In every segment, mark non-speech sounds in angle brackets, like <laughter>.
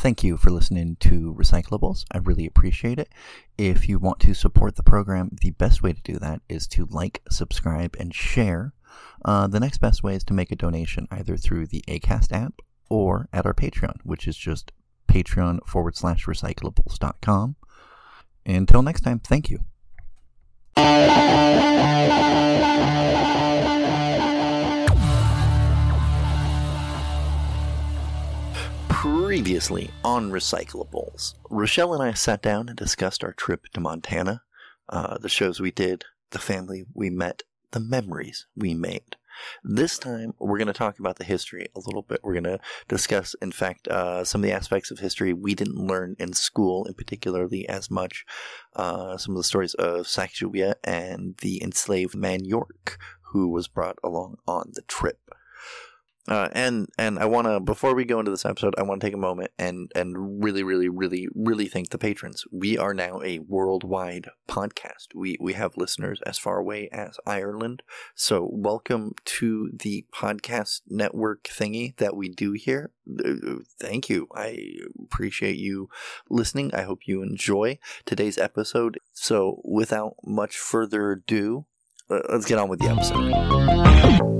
Thank you for listening to Recyclables. I really appreciate it. If you want to support the program, the best way to do that is to like, subscribe, and share. Uh, the next best way is to make a donation either through the ACAST app or at our Patreon, which is just patreon forward slash recyclables.com. Until next time, thank you. Previously on Recyclables, Rochelle and I sat down and discussed our trip to Montana, uh, the shows we did, the family we met, the memories we made. This time, we're going to talk about the history a little bit. We're going to discuss, in fact, uh, some of the aspects of history we didn't learn in school, in particularly as much. Uh, some of the stories of Sacagawea and the enslaved man York, who was brought along on the trip. Uh, and and I want to before we go into this episode, I want to take a moment and and really really really really thank the patrons. We are now a worldwide podcast. We we have listeners as far away as Ireland. So welcome to the podcast network thingy that we do here. Thank you. I appreciate you listening. I hope you enjoy today's episode. So without much further ado, uh, let's get on with the episode.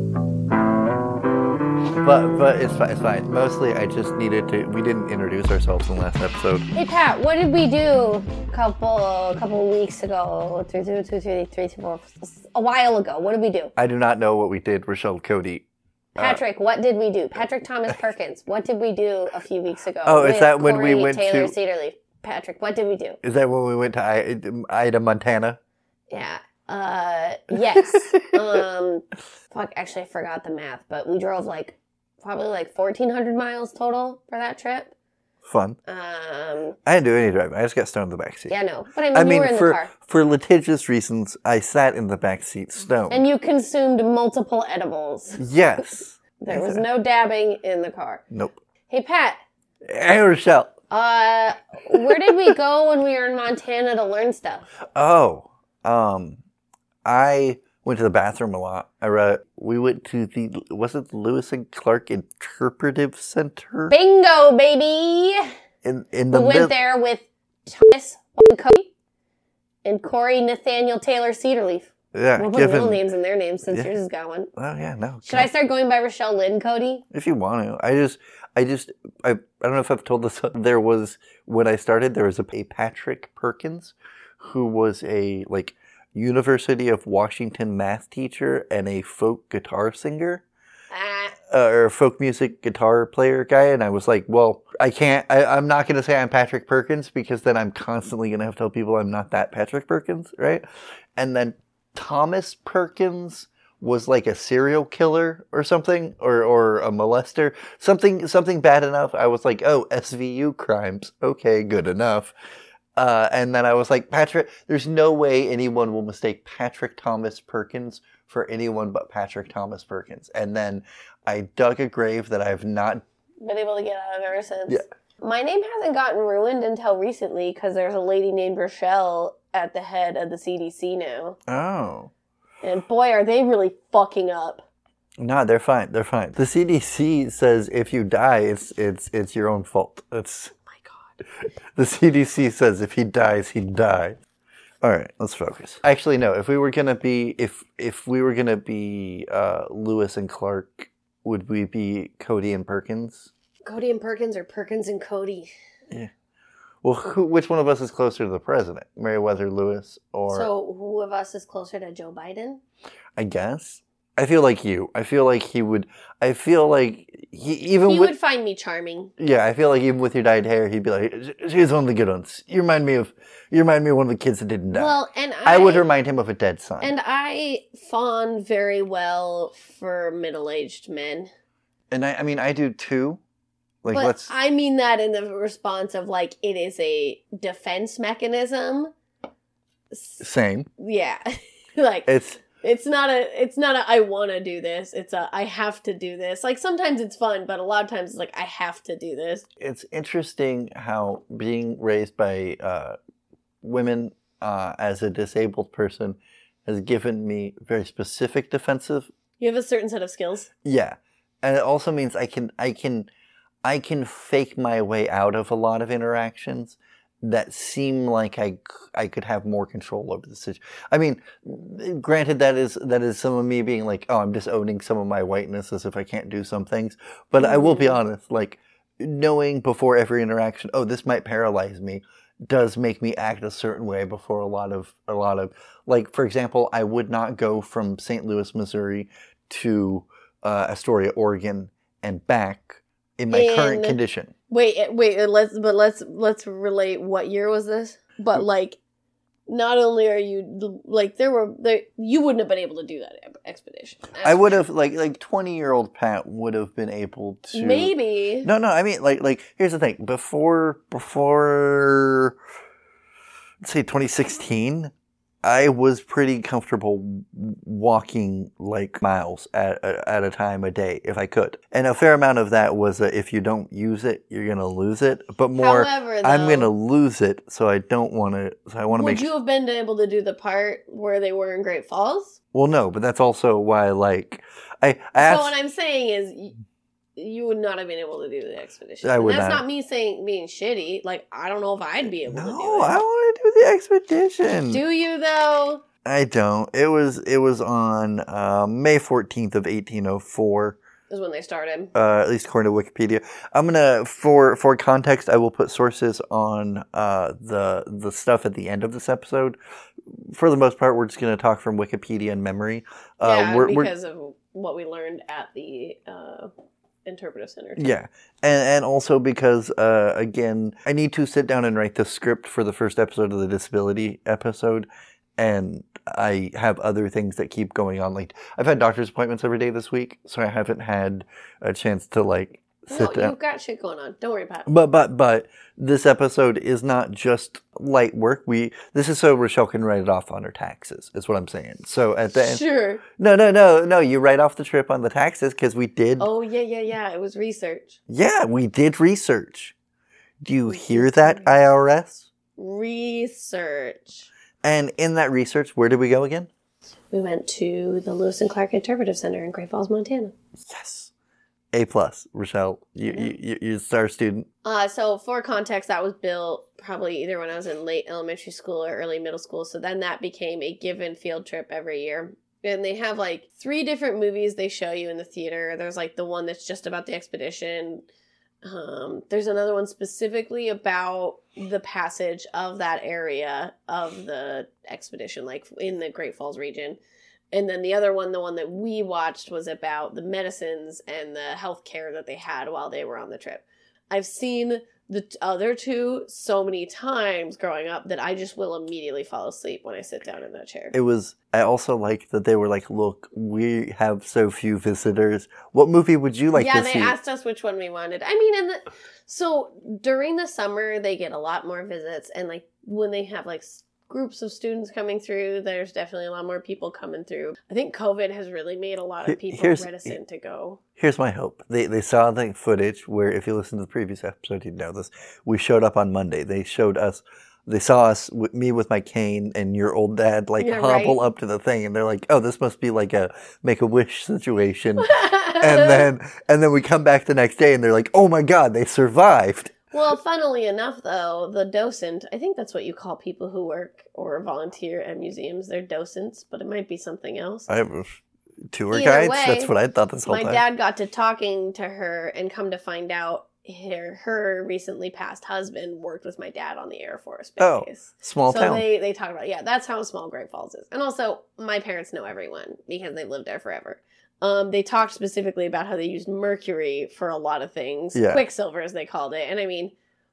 But but it's fine. It's fine. Mostly, I just needed to. We didn't introduce ourselves in the last episode. Hey Pat, what did we do a couple a couple weeks ago? Two, two, two, three, three, two, four, a while ago. What did we do? I do not know what we did. Rochelle Cote. Patrick, what did we do? Patrick Thomas Perkins, what did we do a few weeks ago? Oh, is that when we Corey went Taylor to- Cedarleaf? Patrick, what did we do? Is that when we went to I- Ida, Montana? Yeah. Uh, yes. <laughs> um, fuck. Actually, I forgot the math, but we drove like probably like fourteen hundred miles total for that trip. Fun. Um, I didn't do any driving. I just got stoned in the back seat. yeah, no, but I mean, I mean, were in for the car. for litigious reasons, I sat in the back seat stoned. And you consumed multiple edibles. yes. <laughs> There was no dabbing in the car. Nope. Hey Pat, Hey, Rochelle. uh, where did we go when we were in Montana to learn stuff? <laughs> Oh, um, I went to the bathroom a lot. I read. We went to the was it the Lewis and Clark Interpretive Center Bingo, baby! in in the We went mid- there with Thomas Cote and Corey Nathaniel Taylor Cedarleaf. Yeah, We'll put given. middle names in their names since Yeah. yours has got one. Oh yeah, no. Should I start going by Rochelle Lynn Cote? If you want to, I just, I just, I, I don't know if I've told this. There was when I started, there was a, a Patrick Perkins, who was a like University of Washington math teacher and a folk guitar singer. Ah, uh, or folk music guitar player guy, and I was like, well, I can't. I, I'm not going to say I'm Patrick Perkins because then I'm constantly going to have to tell people I'm not that Patrick Perkins, right? And then Thomas Perkins was like a serial killer or something, or or a molester, something something bad enough. I was like, oh, SVU crimes, okay, good enough. Uh, and then I was like, Patrick, there's no way anyone will mistake Patrick Thomas Perkins for anyone but Patrick Thomas Perkins. And then I dug a grave that I've not. been able to get out of ever since. Yeah. My name hasn't gotten ruined until recently because there's a lady named Rochelle at the head of the CDC now. Oh. And boy, are they really fucking up. No, they're fine. They're fine. The CDC says if you die, it's it's it's your own fault. It's. The CDC says if he dies, he died. All right, let's focus. Actually, no. If we were gonna be if if we were gonna be uh, Lewis and Clark, would we be Cote and Perkins? Cote and Perkins or Perkins and Cote? Yeah. Well, who, which one of us is closer to the president, Meriwether Lewis or So who of us is closer to Joe Biden? I guess? I feel like you. I feel like he would. I feel like he even He with would find me charming. yeah. I feel like even with your dyed hair, he'd be like, "Here's one of the good ones. You remind me of. You remind me of one of the kids that didn't die." Well, and I, I would remind him of a dead son. and I fawn very well for middle-aged men. And I, I mean, I do too. Like, but let's. I mean that in the response of like it is a defense mechanism. Same. Yeah. <laughs> like It's it's not a it's not a I want to do this. It's a I have to do this. Like sometimes it's fun, but a lot of times it's like I have to do this. it's interesting how being raised by uh, women uh, as a disabled person has given me very specific defensive You have a certain set of skills. Yeah, and it also means I can I can I can fake my way out of a lot of interactions that seem like I, I could have more control over the situation. I mean, granted that is that is some of me being like, oh, I'm just owning some of my whiteness as if I can't do some things. But I will be Mhm. honest, like knowing before every interaction, oh, this might paralyze me, does make me act a certain way before a lot of a lot of like, for example, I would not go from St. Louis, Missouri, to uh, Astoria, Oregon, and back in my current condition. Wait, eh, wait. eh, Let's but let's let's relate. What year was this? But like, not only are you like there were there you wouldn't have been able to do that expedition. That's I would have like like twenty year old Pat would have been able to maybe. No, no, I mean like like here's the thing. Before before let's say 2016, I was pretty comfortable walking like miles at at a time a day if I could. And a fair amount of that was that if you don't use it, you're going to lose it. But more However, I'm going to lose it, so I don't want to so I want to make. Would you have been able to do the part where they were in Great Falls? Well, no, but that's also why like I I So what I'm saying is. You would not have been able to do the expedition. I And would that's not. not. me saying being shitty. Like I don't know if I'd be able to do No, it. I want to do the expedition. Do you though? I don't. It was it was on uh, May fourteenth of eighteen oh four. Is when they started. Uh, at least according to Wikipedia. I'm gonna for for context, I will put sources on uh, the the stuff at the end of this episode. For the most part, we're just gonna talk from Wikipedia and memory. Uh, yeah, we're, we're- because of what we learned at the uh, interpretive center. Yeah, and and also because uh, again, I need to sit down and write the script for the first episode of the disability episode, and I have other things that keep going on. Like I've had doctor's appointments every day this week, so I haven't had a chance to like No, down. you've got shit going on. Don't worry, Pat. But but but this episode is not just light work. We this is so Rochelle can write it off on her taxes. Is what I'm saying. So at the end, Sure. no no no no, you write off the trip on the taxes because we did Oh yeah, yeah, yeah. It was research. Yeah, we did research. Do you hear that, IRS? Research. And in that research, where did we go again? We went to the Lewis and Clark Interpretive Center in Great Falls, Montana. Yes. A plus, Rochelle. You, you, you, you're a star student. Uh, so for context, that was built probably either when I was in late elementary school or early middle school. So then that became a given field trip every year. And they have like three different movies they show you in the theater. There's like the one that's just about the expedition. Um, there's another one specifically about the passage of that area of the expedition, like in the Great Falls region. And then the other one, the one that we watched, was about the medicines and the health care that they had while they were on the trip. I've seen the other two so many times growing up that I just will immediately fall asleep when I sit down in that chair. It was, I also like that they were like, look, we have so few visitors. What movie would you like yeah, to they see? asked us which one we wanted. I mean, in the so during the summer they get a lot more visits, and like when they have like groups of students coming through, there's definitely a lot more people coming through. I think COVID has really made a lot of people here's- reticent to go. Here's my hope. They, they saw the footage where, if you listen to the previous episode, you'd know this. We showed up on Monday. They showed us, they saw us, with me with my cane and your old dad, like Yeah, hobble right. up to the thing. And they're like, oh, this must be like a make a wish situation. <laughs> and then and then we come back the next day and they're like, "Oh my god, they survived." Well, funnily enough, though, the docent, I think that's what you call people who work or volunteer at museums. They're docents, but it might be something else. I have tour Either guides. way, That's what I thought this whole My time. dad got to talking to her and come to find out her, her recently passed husband worked with my dad on the Air Force Oh, base. Small so town. they they talk about yeah, that's how small Great Falls is. And also, my parents know everyone because they've lived there forever. Um, they talked specifically about how they used mercury for a lot of things, Yeah. quicksilver as they called it. And I mean,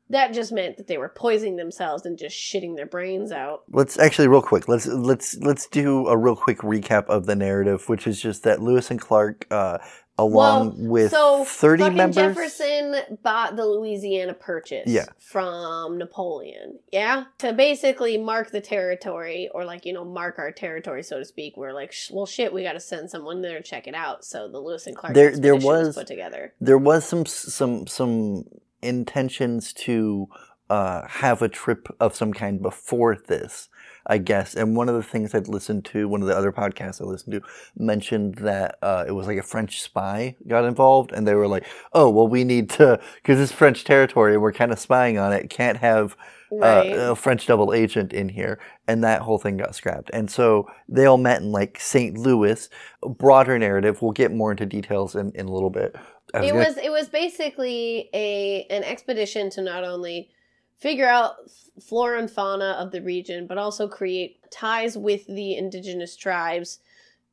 that just meant that they were poisoning themselves and just shitting their brains out. let's actually real quick. Let's let's let's do a real quick recap of the narrative, which is just that Lewis and Clark, uh, along with so thirty fucking members. Jefferson bought the Louisiana Purchase Yeah. from Napoleon. Yeah, to basically mark the territory, or like you know, mark our territory, so to speak. We're like, well, shit, we got to send someone there to check it out. So the Lewis and Clark There- there expedition was- put together. There was some some some intentions to uh, have a trip of some kind before this, I guess. And one of the things I'd listened to, one of the other podcasts I listened to, mentioned that uh, it was like a French spy got involved, and they were like, "Oh, well, we need to because it's French territory, and we're kind of spying on it. Can't have." Right. Uh, a French double agent in here, and that whole thing got scrapped. And so they all met in like St. Louis. Broader narrative. We'll get more into details in, in a little bit. I it gonna- was it was basically a an expedition to not only figure out flora and fauna of the region but also create ties with the indigenous tribes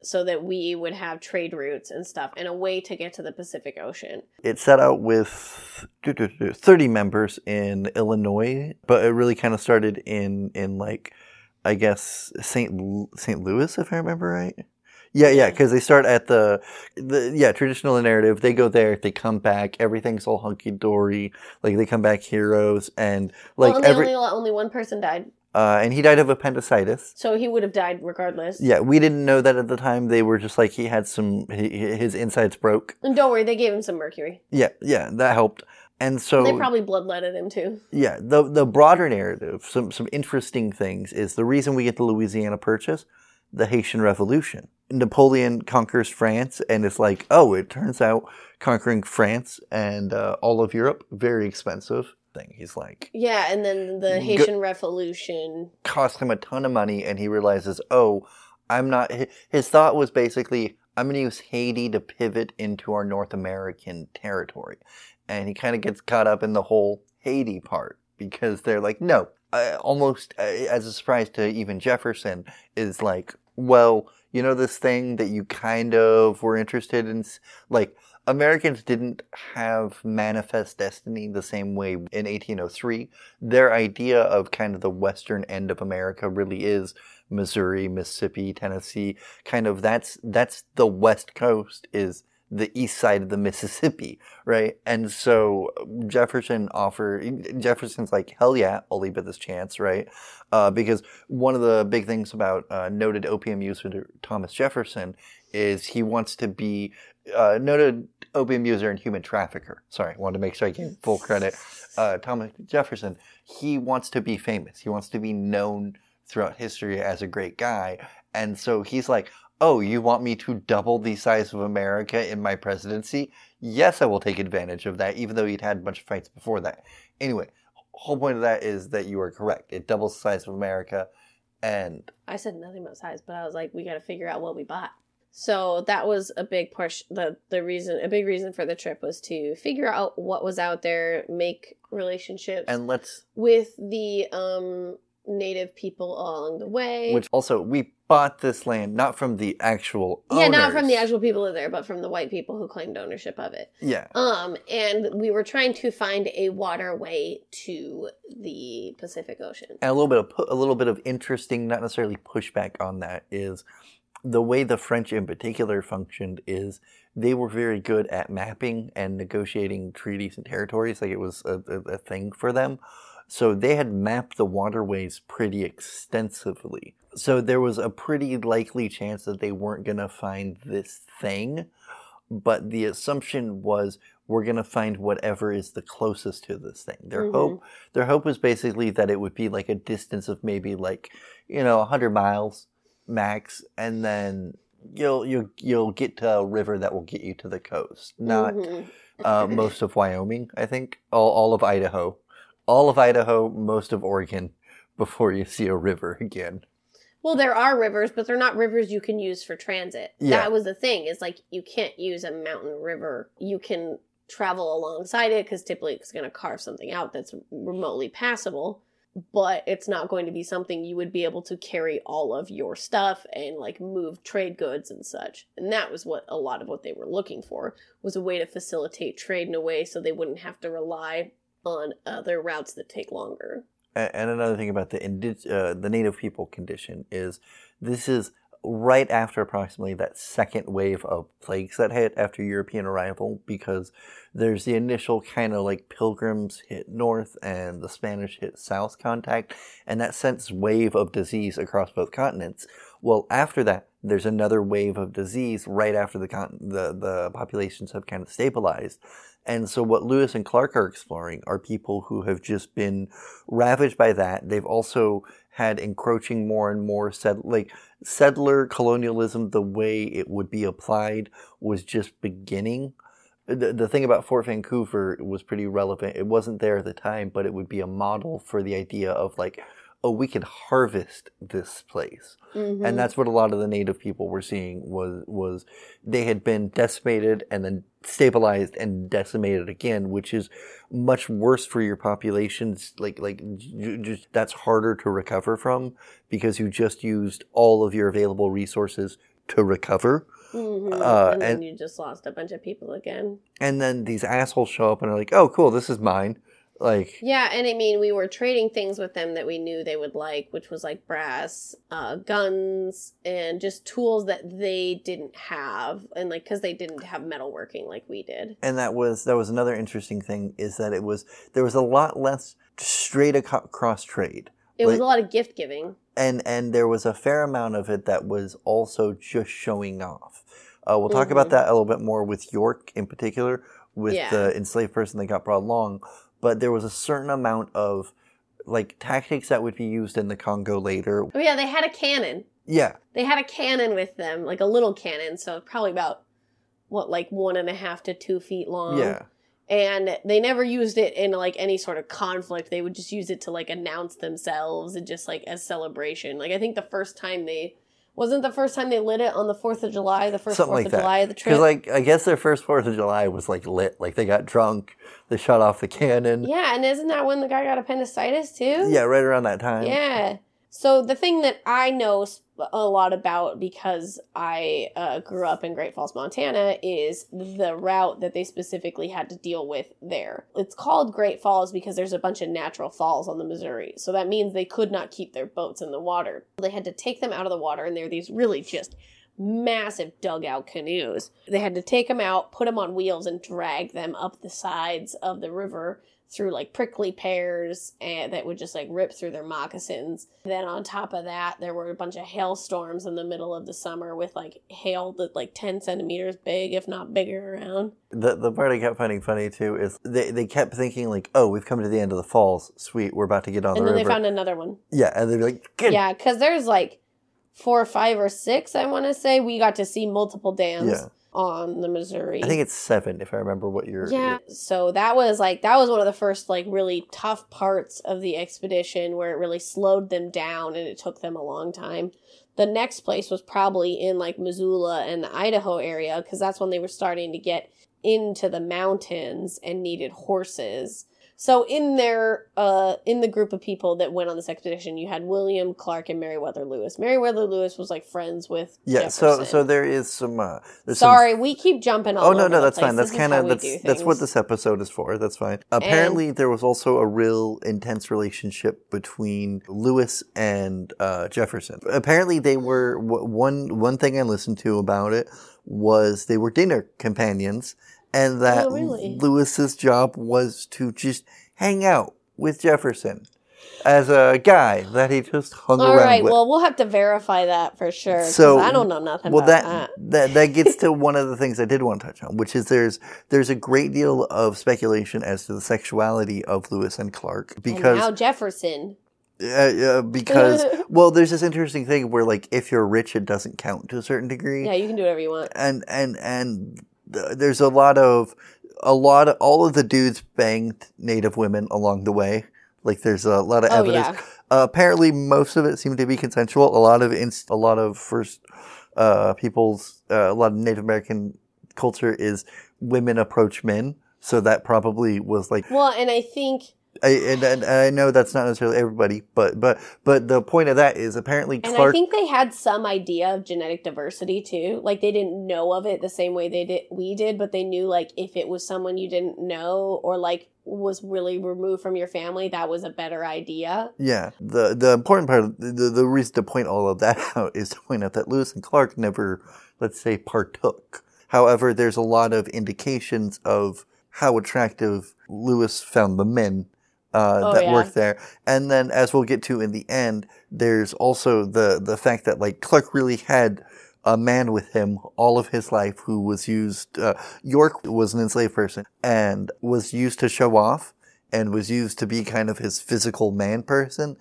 so that we would have trade routes and stuff and a way to get to the Pacific Ocean. it set out with 30 members in Illinois, but it really kind of started in in like I guess St. L- St. Louis if I remember right. Yeah, yeah, because they start at the, the yeah traditional narrative. They go there, they come back, everything's all hunky dory. Like they come back heroes, and like well, and every only only one person died, uh, and he died of appendicitis. so he would have died regardless. Yeah, we didn't know that at the time. They were just like he had some his insides broke. And don't worry, they gave him some mercury. Yeah, yeah, that helped. And so they probably bloodletted him too. Yeah, the the broader narrative, some some interesting things is the reason we get the Louisiana Purchase, the Haitian Revolution. Napoleon conquers France, and it's like, oh, it turns out conquering France and uh, all of Europe very expensive thing. He's like, Yeah, and then the Go- Haitian Revolution. cost him a ton of money, and he realizes, oh, I'm not. His thought was basically, I'm going to use Haiti to pivot into our North American territory, and he kind of gets caught up in the whole Haiti part because they're like, no. Uh, almost uh, as a surprise to even Jefferson is like, well, you know this thing that you kind of were interested in, like. Americans didn't have manifest destiny the same way in 1803 their idea of kind of the western end of America really is Missouri, Mississippi, Tennessee. Kind of that's that's the west coast is the east side of the <laughs> Mississippi, right? And so Jefferson offer Jefferson's like hell yeah, I'll leave it this chance, right? Uh, because one of the big things about uh, noted opium user Thomas Jefferson is he wants to be uh, noted opium user and human trafficker. Sorry, I wanted to make sure I gave full credit. Uh, Thomas Jefferson, he wants to be famous. He wants to be known throughout history as a great guy. And so he's like, Oh, you want me to double the size of America in my presidency? Yes, I will take advantage of that, even though he'd had a bunch of fights before that. Anyway, whole point of that is that you are correct. It doubles the size of America. And I said nothing about size, but I was like, we got to figure out what we bought. So that was a big push. the The reason, a big reason for the trip was to figure out what was out there, make relationships and let's with the um native people along the way. which also we bought this land not from the actual yeah, not from the actual people there, but from the white people who claimed ownership of it. Yeah. Um, and we were trying to find a waterway to the Pacific Ocean. And a little bit of a little bit of interesting, not necessarily pushback on that is the way the French in particular functioned is they were very good at mapping and negotiating treaties and territories. Like it was a, a, a thing for them. So they had mapped the waterways pretty extensively. So there was a pretty likely chance that they weren't going to find this thing. But the assumption was we're going to find whatever is the closest to this thing. Their Mhm. hope their hope was basically that it would be like a distance of maybe like you know 100 miles max and then you'll you'll you'll get to a river that will get you to the coast not Mhm. uh, most of wyoming i think all, all of idaho all of idaho most of oregon <laughs> before you see a river again Well, there are rivers, but they're not rivers you can use for transit. Yeah. That was the thing. Is like you can't use a mountain river. You can travel alongside it because typically it's going to carve something out that's remotely passable. But it's not going to be something you would be able to carry all of your stuff and like move trade goods and such. And that was what a lot of what they were looking for was a way to facilitate trade in a way so they wouldn't have to rely on other routes that take longer. And another thing about the indi- uh, the native people condition is this is right after approximately that second wave of plagues that hit after European arrival because there's the initial kind of like pilgrims hit north and the Spanish hit south contact and that sends wave of disease across both continents. Well, after that, there's another wave of disease right after the con- the the populations have kind of stabilized. And so what Lewis and Clark are exploring are people who have just been ravaged by that. They've also had encroaching more and more like settler colonialism the way it would be applied was just beginning the, the thing about Fort Vancouver was pretty relevant. It wasn't there at the time, but it would be a model for the idea of like, oh, we could harvest this place, Mhm. and that's what a lot of the native people were seeing was was they had been decimated and then stabilized and decimated again, which is much worse for your populations. Like like you just that's harder to recover from because you just used all of your available resources to recover. Mhm. uh, and then and- you just lost a bunch of people again. And then these assholes show up and are like, "Oh, cool, this is mine." Like, Yeah, and I mean, we were trading things with them that we knew they would like, which was like brass, uh, guns, and just tools that they didn't have, and like because they didn't have metalworking like we did. and that was that was another interesting thing is that it was there was a lot less straight across trade, It was a lot of gift giving. and and there was a fair amount of it that was also just showing off. Uh, we'll talk Mhm. about that a little bit more with York in particular, with Yeah. the enslaved person that got brought along. But there was a certain amount of like tactics that would be used in the Congo later. Oh yeah, they had a cannon. Yeah, They had a cannon with them, like a little cannon, so probably about what, like one and a half to two feet long. yeah. and they never used it in like any sort of conflict they would just use it to like announce themselves and just like as celebration like i think the first time they wasn't the first time they lit it on the 4th of july the first 4th like of that. july of the trip Because like I guess their first Fourth of July was like lit. Like they got drunk, they shot off the cannon. yeah and isn't that when the guy got appendicitis too Yeah, right around that time. yeah so the thing that i know a lot about because i uh, grew up in great falls montana is the route that they specifically had to deal with there. It's called great falls because there's a bunch of natural falls on the missouri. So that means they could not keep their boats in the water. They had to take them out of the water and they're these really just massive dugout canoes. They had to take them out put them on wheels and drag them up the sides of the river through like prickly pears and that would just like rip through their moccasins. Then on top of that, there were a bunch of hailstorms in the middle of the summer with like hail that like ten centimeters big, if not bigger, around. The the part I kept finding funny too is they, they kept thinking like, oh, we've come to the end of the falls. Sweet, we're about to get on the and then they found another one. yeah, and they'd be like, Good. Yeah, because there's like four or five or six. I want to say we got to see multiple dams Yeah. On the Missouri. I think it's seven if I remember what you're. Yeah. So that was like that was one of the first like really tough parts of the expedition where it really slowed them down and it took them a long time. The next place was probably in like Missoula and the Idaho area because that's when they were starting to get into the mountains and needed horses. So in their uh in the group of people that went on this expedition, you had William Clark and Meriwether Lewis. Meriwether Lewis was like friends with Yeah, so Jefferson. so there is some. Uh, there's some Sorry, we keep jumping all Oh no, no, that's fine. That's kind of that's that's what this episode is for. That's fine. Apparently, there was also a real intense relationship between Lewis and uh, Jefferson. Apparently, they were one one thing I listened to about it was they were dinner companions, and that Oh, really? Lewis's job was to just hang out with Jefferson as a guy that he just hung All around right, with. well, we'll have to verify that for sure. So- I don't know nothing well about that, that. that that gets to <laughs> one of the things I did want to touch on, which is there's there's a great deal of speculation as to the sexuality of Lewis and Clark and because now Jefferson. uh, uh, because <laughs> well there's this interesting thing where like if you're rich it doesn't count to a certain degree Yeah, you can do whatever you want. and and and there's a lot of a lot of all of the dudes banged native women along the way like there's a lot of Oh evidence yeah, uh, apparently, most of it seemed to be consensual. A lot of inst- a lot of first uh, people's, uh, a lot of Native American culture is women approach men. So that probably was like, well, and I think, I, and, and I know that's not necessarily everybody, but but but the point of that is apparently Clark. and I think they had some idea of genetic diversity too. Like they didn't know of it the same way they did we did, but they knew like if it was someone you didn't know or like was really removed from your family, that was a better idea. yeah, the the important part, of, the the reason to point all of that <laughs> out is to point out that Lewis and Clark never, let's say, partook. However, there's a lot of indications of how attractive Lewis found the men uh, Oh, that yeah. worked there. And then, as we'll get to in the end, there's also the the fact that like Clark really had a man with him all of his life who was used. Uh, York was an enslaved person and was used to show off and was used to be kind of his physical man person.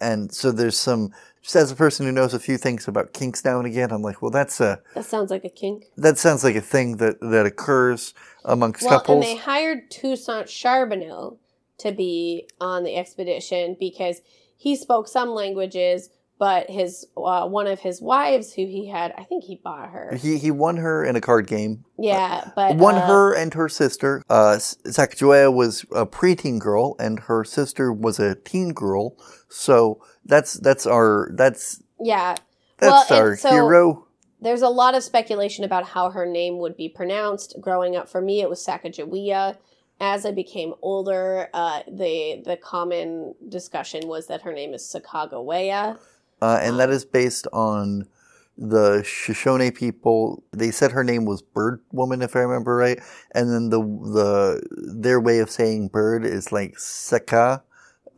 And so there's some. Just as a person who knows a few things about kinks now and again, I'm like, well, that's a That sounds like a kink. that sounds like a thing that that occurs amongst Well, couples. and they hired Toussaint Charbonneau to be on the expedition because he spoke some languages, but his uh, one of his wives, who he had, I think he bought her. he he won her in a card game yeah, but won uh, her and her sister. Uh, Sacagawea was a preteen girl, and her sister was a teen girl. So that's that's our that's Yeah, that's Well, our so- hero. there's a lot of speculation about how her name would be pronounced. Growing up, for me, it was Sacagawea. As I became older, uh, the the common discussion was that her name is Sacagawea. Uh, and that is based on the Shoshone people. They said her name was Bird Woman, if I remember right. And then the the their way of saying bird is like Seka.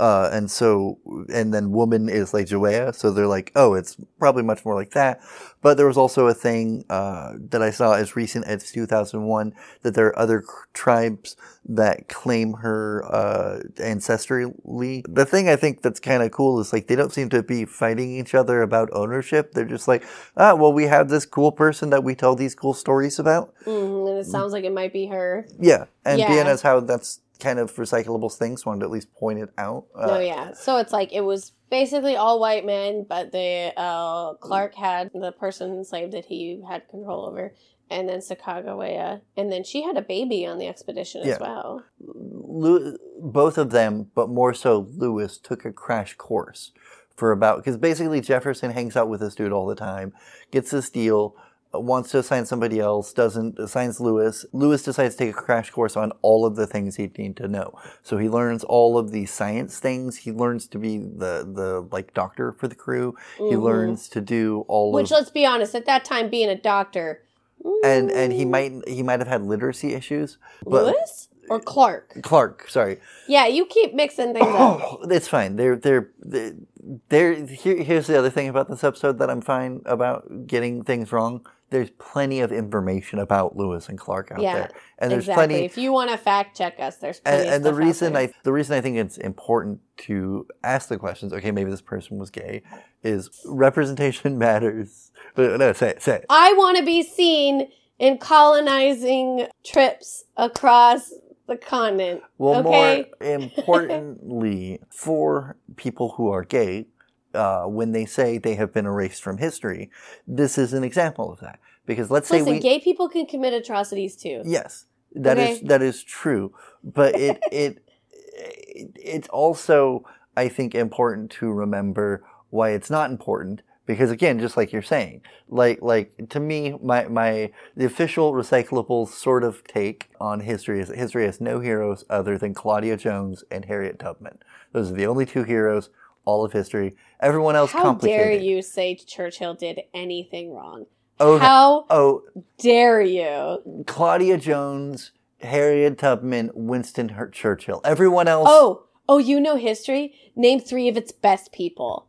Uh, and so, and then woman is like Joea. So they're like, oh, it's probably much more like that. But there was also a thing uh, that I saw as recent as 2001 that there are other tribes that claim her uh, ancestrally. The thing I think that's kind of cool is like they don't seem to be fighting each other about ownership. They're just like, ah, well, we have this cool person that we tell these cool stories about. hmm and it sounds like it might be her. Yeah, and Yeah. being as how that's kind of recyclable things, wanted to at least point it out. Uh, no, yeah. So it's like it was basically all white men, but the uh, Clark had the person enslaved that he had control over, and then Sacagawea, and then she had a baby on the expedition Yeah. as well. Lew- both of them, but more so Lewis, took a crash course for about because basically Jefferson hangs out with this dude all the time, gets this deal, wants to assign somebody else, doesn't assigns Lewis. Lewis decides to take a crash course on all of the things he'd need to know. So he learns all of the science things. He learns to be the the like doctor for the crew. He Mhm. learns to do all of Which, of let's be honest, at that time, being a doctor, and and he mm, might he might have had literacy issues. But Lewis or Clark. Clark, sorry. Yeah, you keep mixing things up. Oh, it's fine. They're they're they're, they're here, here's the other thing about this episode that I'm fine about getting things wrong. There's plenty of information about Lewis and Clark out Yeah, there, and there's exactly. plenty. If you want to fact check us, there's plenty And, and the reason. I the reason I think it's important to ask the questions. Okay, maybe this person was gay. Is representation <laughs> matters? No, say it. Say it. I want to be seen in colonizing trips across the continent. Well, Okay. more importantly, <laughs> for people who are gay, uh, when they say they have been erased from history, this is an example of that. Because let's say Listen, we, gay people can commit atrocities too. yes, that is Okay. that is true, but it <laughs> it, it it's also I think important to remember why it's not important. Because again, just like you're saying, like like to me, my my the official recyclable sort of take on history is that history has no heroes other than Claudia Jones and Harriet Tubman. Those are the only two heroes all of history. Everyone else How complicated. dare you say Churchill did anything wrong? Oh, How oh, dare you? Claudia Jones, Harriet Tubman, Winston Churchill. Everyone else. Oh, oh, you know history? Name three of its best people.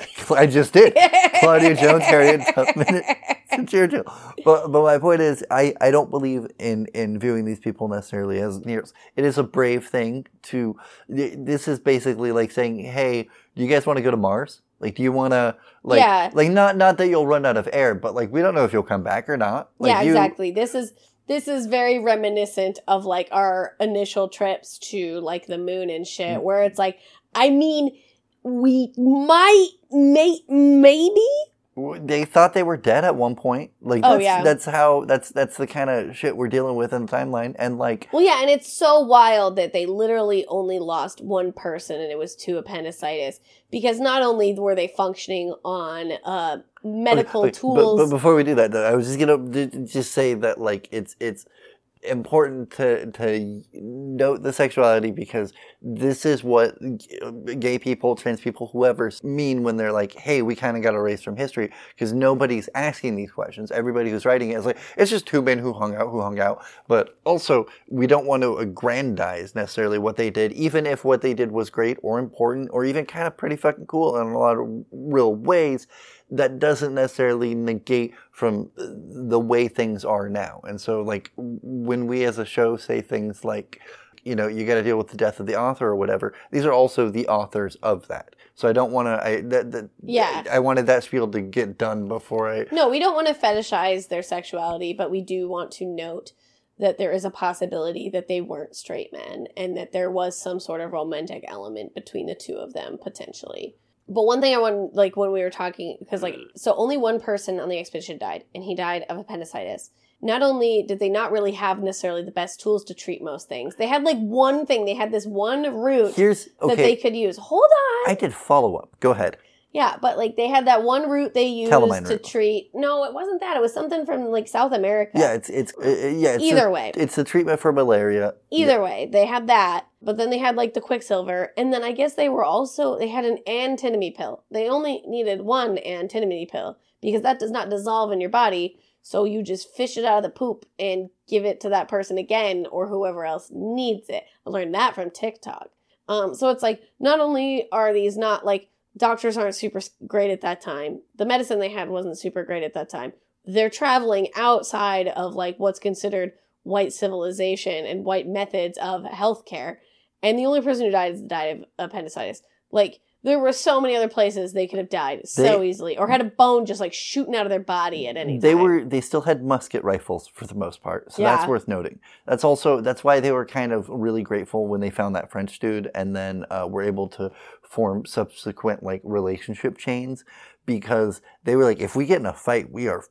<laughs> I just did. <laughs> Claudia Jones, Harriet Tubman, <laughs> and Churchill. But but my point is, I, I don't believe in in viewing these people necessarily as heroes. It is a brave thing to. This is basically like saying, hey, do you guys want to go to Mars? Like, do you want to like Yeah. like not not that you'll run out of air, but like we don't know if you'll come back or not. Like, yeah, you- exactly. This is this is very reminiscent of like our initial trips to like the moon and shit, Mm. where it's like, I mean, we might, may, maybe. They thought they were dead at one point. Like Oh, that's yeah. that's how that's that's the kind of shit we're dealing with in the timeline. And like Well, yeah, and it's so wild that they literally only lost one person, and it was to appendicitis because not only were they functioning on uh, medical Wait, but- tools. But, before we do that, though, I was just gonna d- just say that like it's it's important to to note the sexuality because this is what gay people, trans people, whoever mean when they're like, "Hey, we kind of got erased from history," because nobody's asking these questions. Everybody who's writing it is like, "It's just two men who hung out, who hung out." But also, we don't want to aggrandize necessarily what they did, even if what they did was great or important or even kind of pretty fucking cool in a lot of real ways that doesn't necessarily negate from the way things are now. And so, like, when we as a show say things like, you know, you got to deal with the death of the author or whatever, these are also the authors of that. So I don't want to. I that, that, Yeah. I wanted that spiel to get done before I. No, we don't want to fetishize their sexuality, but we do want to note that there is a possibility that they weren't straight men and that there was some sort of romantic element between the two of them potentially. But one thing I want, like when we were talking, because like, mm. so only one person on the expedition died, and he died of appendicitis. Not only did they not really have necessarily the best tools to treat most things, they had like one thing. They had this one root Here's that they could use. Hold on. I did follow up. Go ahead. Yeah, but like they had that one route they used Calamine to root. treat. No, it wasn't that. It was something from like South America. Yeah, it's it's uh, uh, yeah. It's Either a, way. it's a treatment for malaria. Either way, they had that, but then they had like the quicksilver, and then I guess they were also they had an antimony pill. They only needed one antimony pill because that does not dissolve in your body. So you just fish it out of the poop and give it to that person again or whoever else needs it. I learned that from TikTok. Um, so it's like not only are these not like doctors aren't super great at that time. The medicine they had wasn't super great at that time. They're traveling outside of like what's considered white civilization and white methods of healthcare. And the only person who died is died of appendicitis. Like there were so many other places they could have died so They- easily, or had a bone just like shooting out of their body at any time. They were they still had musket rifles for the most part, so that's worth noting. That's also that's why they were kind of really grateful when they found that French dude, and then uh, were able to form subsequent like relationship chains because they were like, if we get in a fight, we are.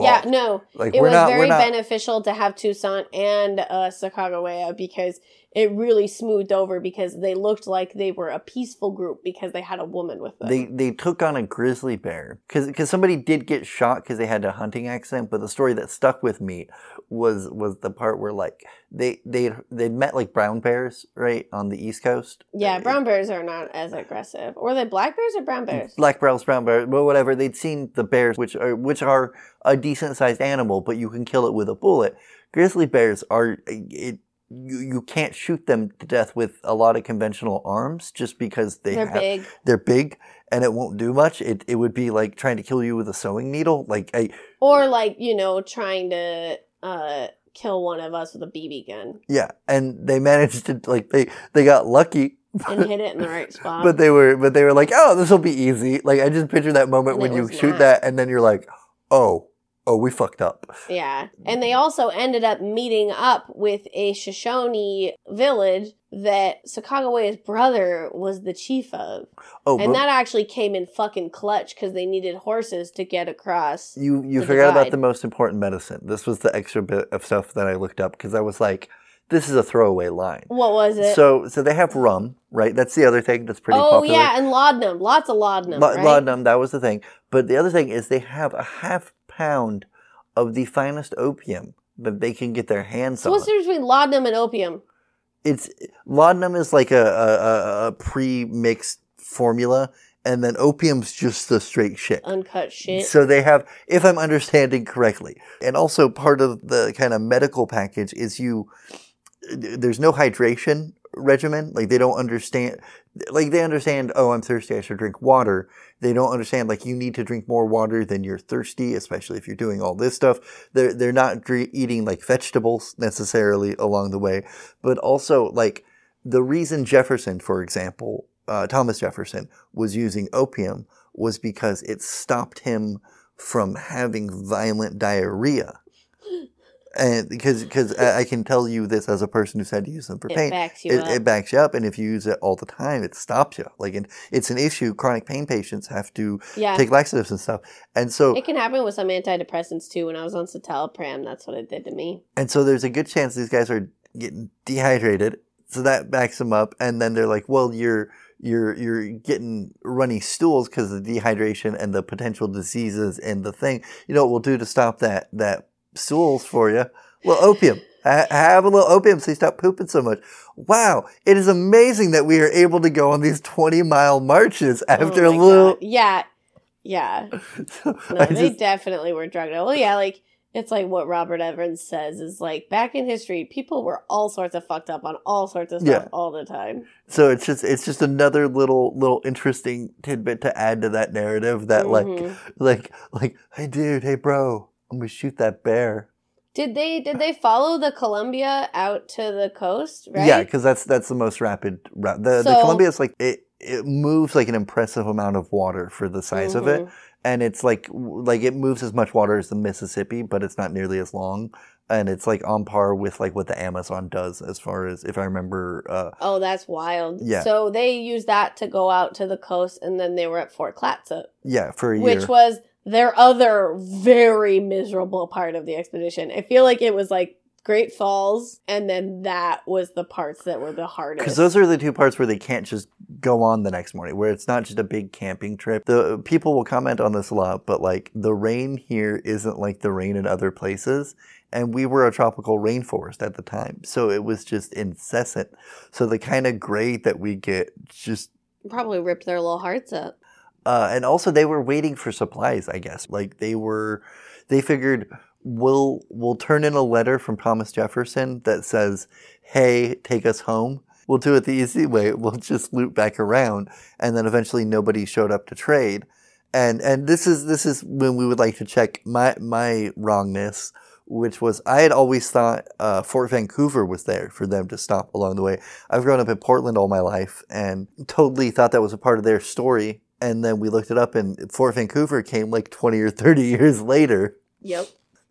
yeah, no, like it we're was not very not beneficial to have Toussaint and uh, Sacagawea because it really smoothed over because they looked like they were a peaceful group because they had a woman with them. they they took on a grizzly bear because because somebody did get shot because they had a hunting accident but the story that stuck with me was was the part where like they they they'd met like brown bears right on the east coast yeah, brown bears are not as aggressive. Or they black bears or brown bears? black bears brown bears well whatever they'd seen the bears which are which are a decent sized animal but you can kill it with a bullet grizzly bears are it you, you can't shoot them to death with a lot of conventional arms just because they They're have, big. they're big and it won't do much. It it would be like trying to kill you with a sewing needle. Like I Or like, you know, trying to uh kill one of us with a BB gun yeah, and they managed to like they they got lucky. <laughs> and hit it in the right spot. But they were but they were like, oh, this will be easy. Like I just picture that moment And when you shoot not. that and then you're like, oh, oh, we fucked up. Yeah. And they also ended up meeting up with a Shoshone village that Sacagawea's brother was the chief of. Oh, And that actually came in fucking clutch because they needed horses to get across. you you forgot about the most important medicine. This was the extra bit of stuff that I looked up because I was like, this is a throwaway line. What was it? So so they have rum, right? That's the other thing that's pretty oh, popular. yeah, and laudanum. Lots of laudanum. La- right? Laudanum, that was the thing. But the other thing is they have a half pound of the finest opium that they can get their hands So on. what's the difference between laudanum and opium? It's laudanum is like a, a, a, a pre-mixed formula, and then opium's just the straight shit. Uncut shit. So they have, if I'm understanding correctly, and also part of the kind of medical package is you. There's no hydration regimen. Like they don't understand. Like they understand. Oh, I'm thirsty. I should drink water. They don't understand. Like you need to drink more water than you're thirsty, especially if you're doing all this stuff. They're they're not dre- eating like vegetables necessarily along the way, but also like the reason Jefferson, for example, uh, Thomas Jefferson was using opium was because it stopped him from having violent diarrhea. And because because I can tell you this as a person who's had to use them for it pain, backs you it, up. it backs you up, and if you use it all the time, it stops you. Like, and it's an issue. Chronic pain patients have to yeah. take laxatives and stuff, and so It can happen with some antidepressants too. When I was on citalopram, that's what it did to me. and so there's a good chance these guys are getting dehydrated, so that backs them up, and then they're like, well, you're you're you're getting runny stools because of the dehydration and the potential diseases and the thing. You know what we'll do to stop that that stools for you? Well, opium. Ha- Have a little opium so you stop pooping so much. Wow, it is amazing that we are able to go on these 20 mile marches after Oh a little. God. Yeah. Yeah. <laughs> No, they just- definitely were drugged. Well, yeah, like It's like what Robert Evans says is like back in history, people were all sorts of fucked up on all sorts of stuff Yeah. all the time. So it's just it's just another little little interesting tidbit to add to that narrative that like Mhm. like like hey dude, hey bro, I'm gonna shoot that bear. Did they did they follow the Columbia out to the coast? Right. Yeah, because that's that's the most rapid route. The the Columbia is like it it moves like an impressive amount of water for the size of it, Mhm. and it's like like it moves as much water as the Mississippi, but it's not nearly as long, and it's like on par with like what the Amazon does as far as if I remember. Uh, Oh, that's wild. Yeah. So they used that to go out to the coast, and then they were at Fort Clatsop, yeah, for a year. which was their other very miserable part of the expedition. I feel like it was like Great Falls, and then that was the parts that were the hardest. Because those are the two parts where they can't just go on the next morning, where it's not just a big camping trip. The people will comment on this a lot, but like the rain here isn't like the rain in other places. And we were a tropical rainforest at the time, so it was just incessant. So the kind of gray that we get just probably ripped their little hearts up. Uh, and also they were waiting for supplies, I guess. Like they were, they figured we'll we'll turn in a letter from Thomas Jefferson that says, "Hey, take us home." We'll do it the easy way. We'll just loop back around, and then eventually nobody showed up to trade. And and this is this is when we would like to check my my wrongness, which was I had always thought uh, Fort Vancouver was there for them to stop along the way. I've grown up in Portland all my life and totally thought that was a part of their story. And then we looked it up, and Fort Vancouver came like 20 or 30 <laughs> years later. Yep.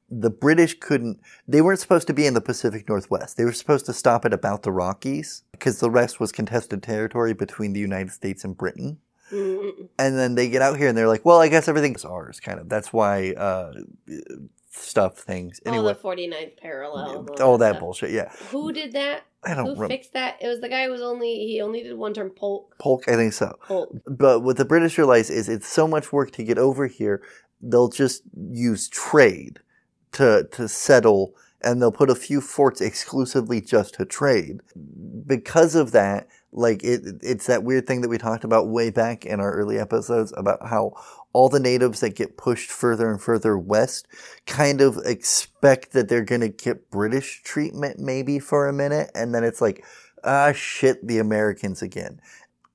The British couldn't, they weren't supposed to be in the Pacific Northwest. They were supposed to stop at about the Rockies because the rest was contested territory between the United States and Britain. Mm. And then they get out here and they're like, well, I guess everything's ours, kind of. That's why uh, stuff things. All Anyway, the 49th parallel. and all that stuff. bullshit. Yeah. Who did that? I don't Who remember. fixed that? It was the guy who was only he only did one term Polk. Polk, I think so. Polk. But what the British realize is it's so much work to get over here, they'll just use trade to to settle and they'll put a few forts exclusively just to trade. Because of that, like it it's that weird thing that we talked about way back in our early episodes about how all the natives that get pushed further and further west kind of expect that they're going to get British treatment maybe for a minute and then it's like ah shit the Americans again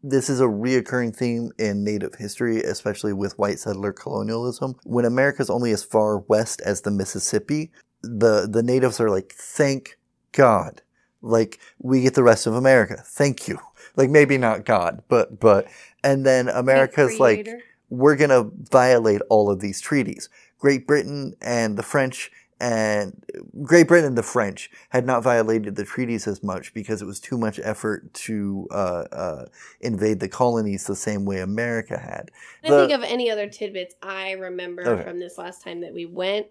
this is a reoccurring theme in Native history, especially with white settler colonialism. When America's only as far west as the Mississippi, the, the natives are like, thank God. Like, we get the rest of America. Thank you. Like, maybe not God, but, but, and then America's like, we're going to violate all of these treaties. Great Britain and the French and Great Britain and the French had not violated the treaties as much because it was too much effort to uh, uh, invade the colonies the same way America had. I The- think of any other tidbits I remember Okay. from this last time that we went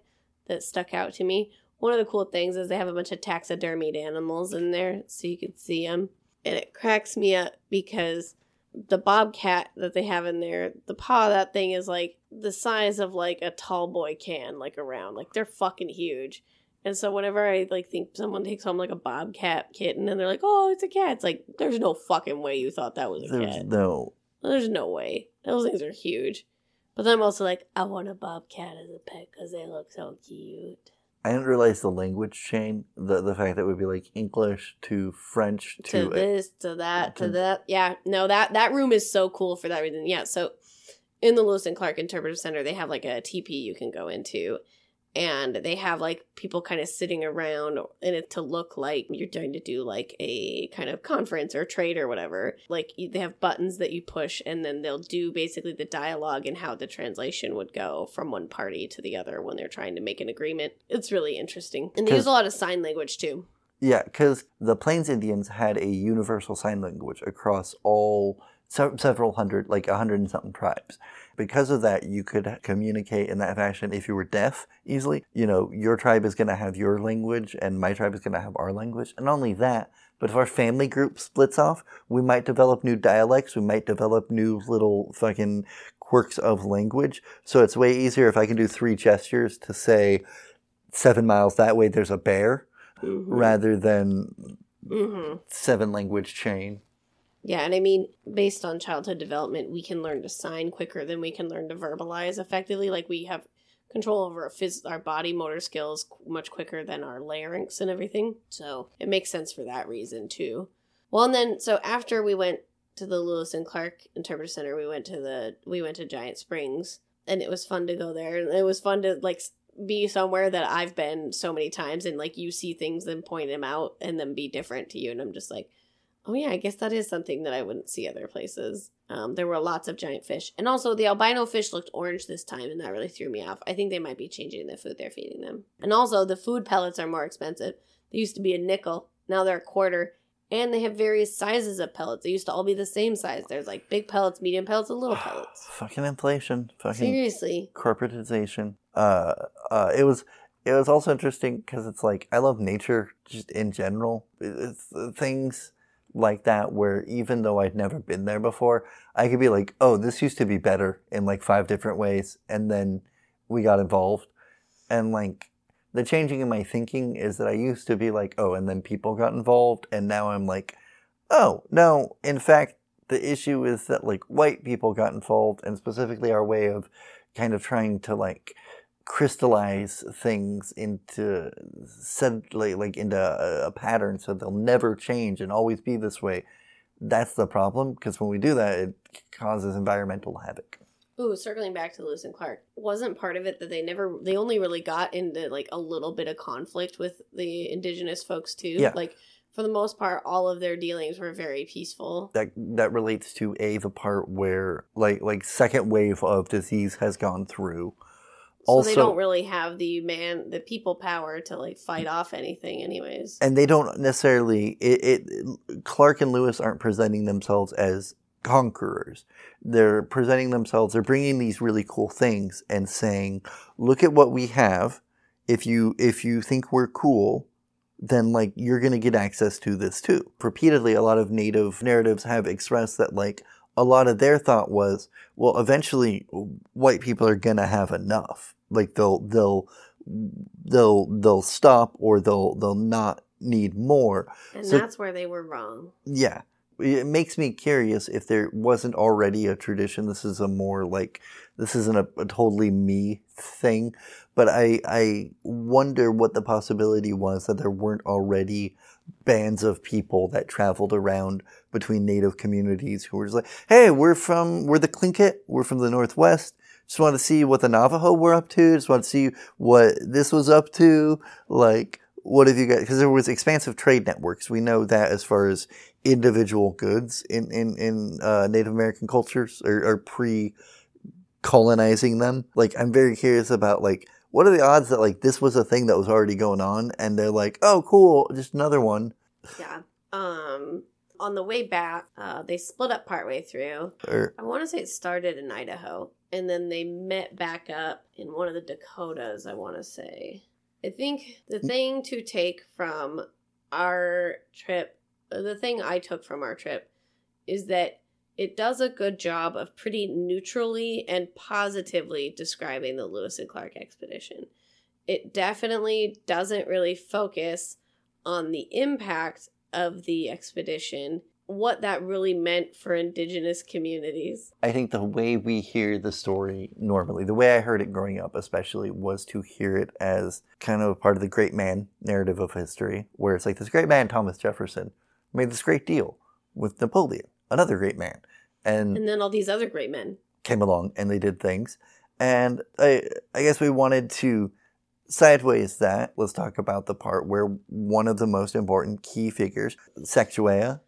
that stuck out to me. One of the cool things is they have a bunch of taxidermied animals in there so you can see them. And it cracks me up because the bobcat that they have in there, the paw of that thing is like the size of like a tall boy can, like around. Like they're fucking huge. And so whenever I like think someone takes home like a bobcat kitten and they're like, "Oh, it's a cat," it's like there's no fucking way you thought that was a There's cat. no. There's no way. Those things are huge. But then I'm also like, I want a bobcat as a pet because they look so cute. I didn't realize the language chain, the, the fact that it would be like English to French To, to. this, to that, to to- that. Yeah, no, that that room is so cool for that reason. Yeah, so in the Lewis and Clark Interpretive Center, they have like a teepee you can go into. And they have like people kind of sitting around in it to look like you're trying to do like a kind of conference or trade or whatever. Like they have buttons that you push, and then they'll do basically the dialogue and how the translation would go from one party to the other when they're trying to make an agreement. It's really interesting. And they use a lot of sign language too. Yeah, because the Plains Indians had a universal sign language across all several hundred, like a hundred and something tribes. Because of that, you could communicate in that fashion if you were deaf easily. You know, your tribe is going to have your language and my tribe is going to have our language. And not only that, but if our family group splits off, we might develop new dialects. We might develop new little fucking quirks of language. So it's way easier if I can do three gestures to say, seven miles that way, there's a bear Mhm. rather than Mhm. seven language chain. Yeah, and I mean, based on childhood development, we can learn to sign quicker than we can learn to verbalize effectively. Like we have control over our, phys- our body motor skills much quicker than our larynx and everything. So it makes sense for that reason too. Well, and then so after we went to the Lewis and Clark Interpreter Center, we went to the we went to Giant Springs, and it was fun to go there. And it was fun to like be somewhere that I've been so many times, and like you see things and point them out, and then be different to you. And I'm just like, oh yeah, I guess that is something that I wouldn't see other places. Um, there were lots of giant fish, and also the albino fish looked orange this time, and that really threw me off. I think they might be changing the food they're feeding them, and also the food pellets are more expensive. They used to be a nickel, now they're a quarter, and they have various sizes of pellets. They used to all be the same size. There's like big pellets, medium pellets, and little <sighs> pellets. Fucking inflation. Fucking Seriously, corporatization. Uh, uh, it was it was also interesting because it's like I love nature just in general. It's uh, things like that where even though I'd never been there before, I could be like, oh, this used to be better in like five different ways, and then we got involved, and like the changing in my thinking is that I used to be like, oh, and then people got involved, and now I'm like, oh no, in fact. The issue is that like white people got involved, and specifically our way of kind of trying to like crystallize things into like, like into a, a pattern so they'll never change and always be this way that's the problem because when we do that it causes environmental havoc Ooh, circling back to Lewis and Clark, wasn't part of it that they never they only really got into like a little bit of conflict with the indigenous folks too. Yeah. Like for the most part, all of their dealings were very peaceful. that that relates to a the part where like like second wave of disease has gone through So they don't really have the man the people power to like fight off anything anyways. and they don't necessarily it, it clark and lewis aren't presenting themselves as conquerors. They're presenting themselves they're bringing these really cool things and saying look at what we have. If you if you think we're cool then like you're going to get access to this too. Repeatedly a lot of native narratives have expressed that like a lot of their thought was well eventually white people are going to have enough like they'll they'll they'll they'll stop or they'll they'll not need more and so- that's where they were wrong. yeah it makes me curious if there wasn't already a tradition this is a more like this isn't a, a totally me thing but i i wonder what the possibility was that there weren't already bands of people that traveled around between native communities who were just like hey we're from we're the Tlingit we're from the northwest just want to see what the navajo were up to just want to see what this was up to like what have you got because there was expansive trade networks we know that as far as individual goods in in in uh, Native American cultures or, or pre colonizing them. Like I'm very curious about like what are the odds that like this was a thing that was already going on and they're like oh cool just another one Yeah. Um on the way back, uh, they split up partway through. or I want to say it started in Idaho, and then they met back up in one of the Dakotas. I want to say. I think the hmm. thing to take from our trip, the thing I took from our trip, is that it does a good job of pretty neutrally and positively describing the Lewis and Clark expedition. It definitely doesn't really focus on the impact of the expedition, what that really meant for indigenous communities. I think the way we hear the story normally, the way I heard it growing up especially, was to hear it as kind of a part of the great man narrative of history, where it's like this great man, Thomas Jefferson, made this great deal with Napoleon, another great man. And And then all these other great men. came along and they did things. And I, I guess we wanted to sideways that. Let's talk about the part where one of the most important key figures, Sacagawea,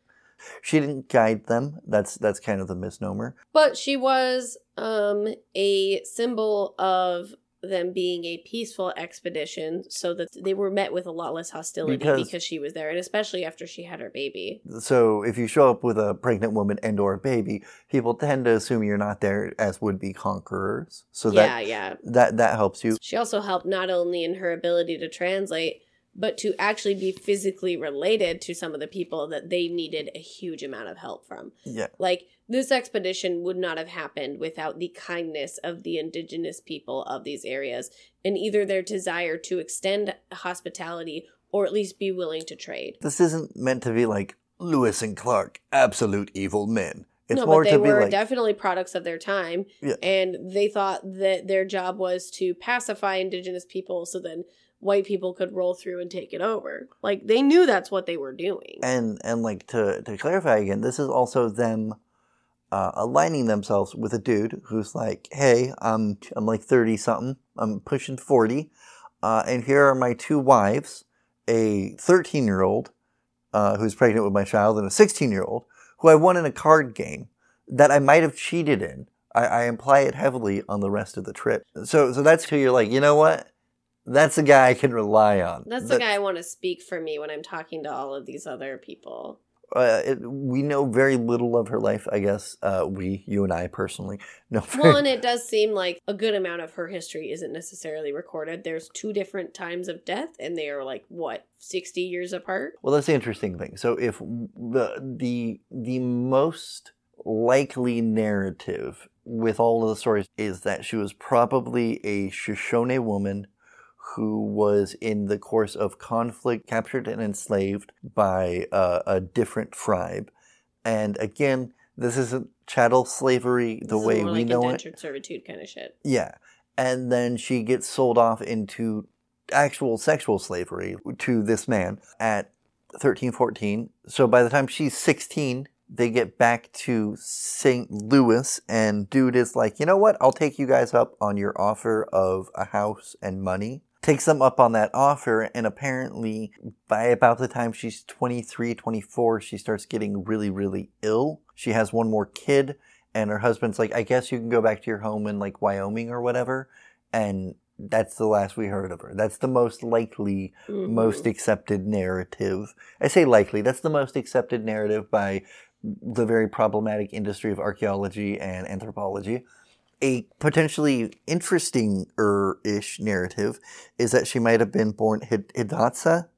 she didn't guide them. That's that's kind of the misnomer. But she was um a symbol of them being a peaceful expedition so that they were met with a lot less hostility Because- because, she was there and especially after she had her baby. So if you show up with a pregnant woman and or a baby, people tend to assume you're not there as would be conquerors. So yeah, that yeah. that that helps you. She also helped not only in her ability to translate, but to actually be physically related to some of the people that they needed a huge amount of help from. Yeah. Like, this expedition would not have happened without the kindness of the indigenous people of these areas and either their desire to extend hospitality or at least be willing to trade. This isn't meant to be like Lewis and Clark, absolute evil men. It's no, more but they to be were like, definitely products of their time, Yeah. and they thought that their job was to pacify indigenous people, so then white people could roll through and take it over. Like they knew that's what they were doing. and and like to to clarify again, this is also them uh, aligning themselves with a dude who's like, "Hey, I'm I'm like thirty something. I'm pushing forty, uh, and here are my two wives: a thirteen year old uh, who's pregnant with my child, and a sixteen year old who I won in a card game that I might have cheated in. I, I imply it heavily on the rest of the trip. So so that's who you're like. You know what? That's a guy I can rely on. That's the That- guy I want to speak for me when I'm talking to all of these other people. uh, it, we know very little of her life, I guess. Uh, we, you and I personally, <laughs> know. Very, Well, and it does seem like a good amount of her history isn't necessarily recorded. There's two different times of death, and they are like what sixty years apart. well, that's the interesting thing. So, if the the the most likely narrative with all of the stories is that she was probably a Shoshone woman who was in the course of conflict captured and enslaved by uh, a different tribe, and again, this isn't chattel slavery the This is way more we like know it. indentured servitude kind of shit. Yeah. And then she gets sold off into actual sexual slavery to this man at 13, 14. So by the time she's 16, they get back to St. Louis, and dude is like, you know what? I'll take you guys up on your offer of a house and money. Takes them up on that offer, and apparently, by about the time she's 23, 24, she starts getting really, really ill. She has one more kid, and her husband's like, I guess you can go back to your home in like Wyoming or whatever. And that's the last we heard of her. That's the most likely, Mhm. most accepted narrative. I say likely, that's the most accepted narrative by the very problematic industry of archaeology and anthropology. A potentially interesting ish narrative is that she might have been born Hid- Hidatsa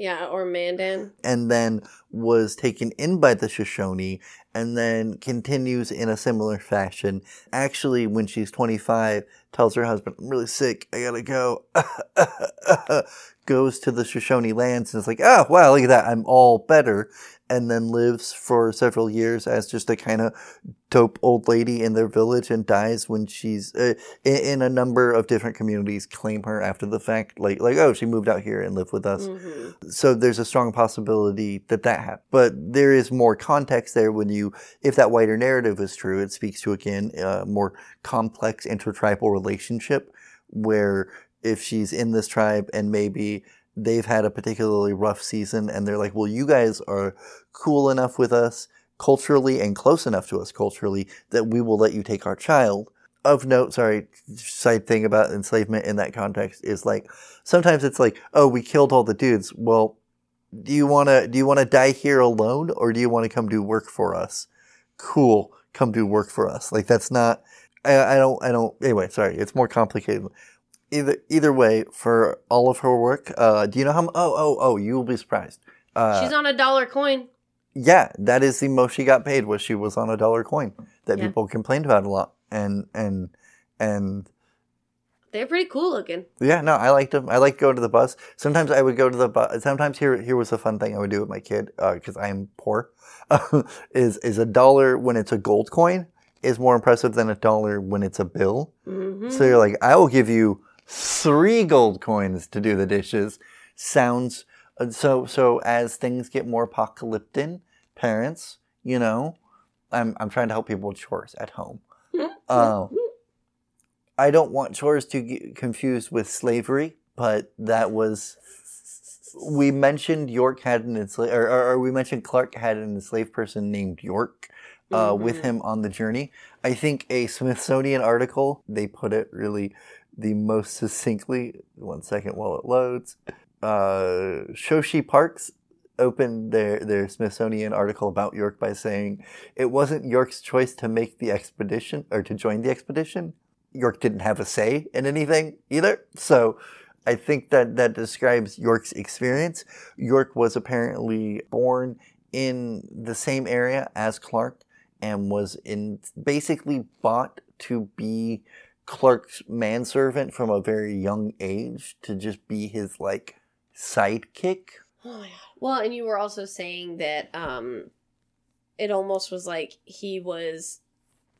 yeah, or Mandan. and then was taken in by the Shoshone and then continues in a similar fashion. Actually, when she's 25, tells her husband, I'm really sick, I gotta go. <laughs> Goes to the Shoshone lands and is like, oh, wow, look at that, I'm all better. And then lives for several years as just a kind of dope old lady in their village and dies when she's uh, in, in a number of different communities claim her after the fact like like oh she moved out here and lived with us Mhm. so there's a strong possibility that that happened. But there is more context there when you, if that wider narrative is true, it speaks to again a more complex intertribal relationship where if she's in this tribe and maybe they've had a particularly rough season and they're like, well, you guys are cool enough with us culturally and close enough to us culturally that we will let you take our child. Of note, sorry, side thing about enslavement in that context is like sometimes it's like, oh, we killed all the dudes. Well, do you want to do you want to die here alone or do you want to come do work for us? Cool, come do work for us. Like that's not. I, I don't. I don't. Anyway, sorry. It's more complicated. Either either way, for all of her work, uh, do you know how? m- Oh, oh, oh! You will be surprised. Uh, She's on a dollar coin. yeah, that is the most she got paid. Was she was on a dollar coin that Yeah. people complained about a lot, and and and They're pretty cool looking. yeah, no, I liked them. I like going to the bus. Sometimes I would go to the bus. Sometimes here, here was a fun thing I would do with my kid because I am poor. <laughs> is is a dollar when it's a gold coin is more impressive than a dollar when it's a bill. hmm So you're like, I will give you three gold coins to do the dishes. Sounds uh, so. So as things get more apocalyptic, parents, you know, I'm I'm trying to help people with chores at home. <laughs> Uh, I don't want chores to get confused with slavery, but that was. We mentioned York had an enslaved, or, or, or we mentioned Clark had an enslaved person named York uh, with Mhm. him on the journey. I think a Smithsonian article, they put it really the most succinctly. One second while it loads. Uh, Shoshi Parks opened their, their Smithsonian article about York by saying it wasn't York's choice to make the expedition or to join the expedition. York didn't have a say in anything either. So I think that that describes York's experience. York was apparently born in the same area as Clark and was in basically bought to be Clark's manservant from a very young age to just be his like sidekick. Oh my god. Well, and you were also saying that um it almost was like he was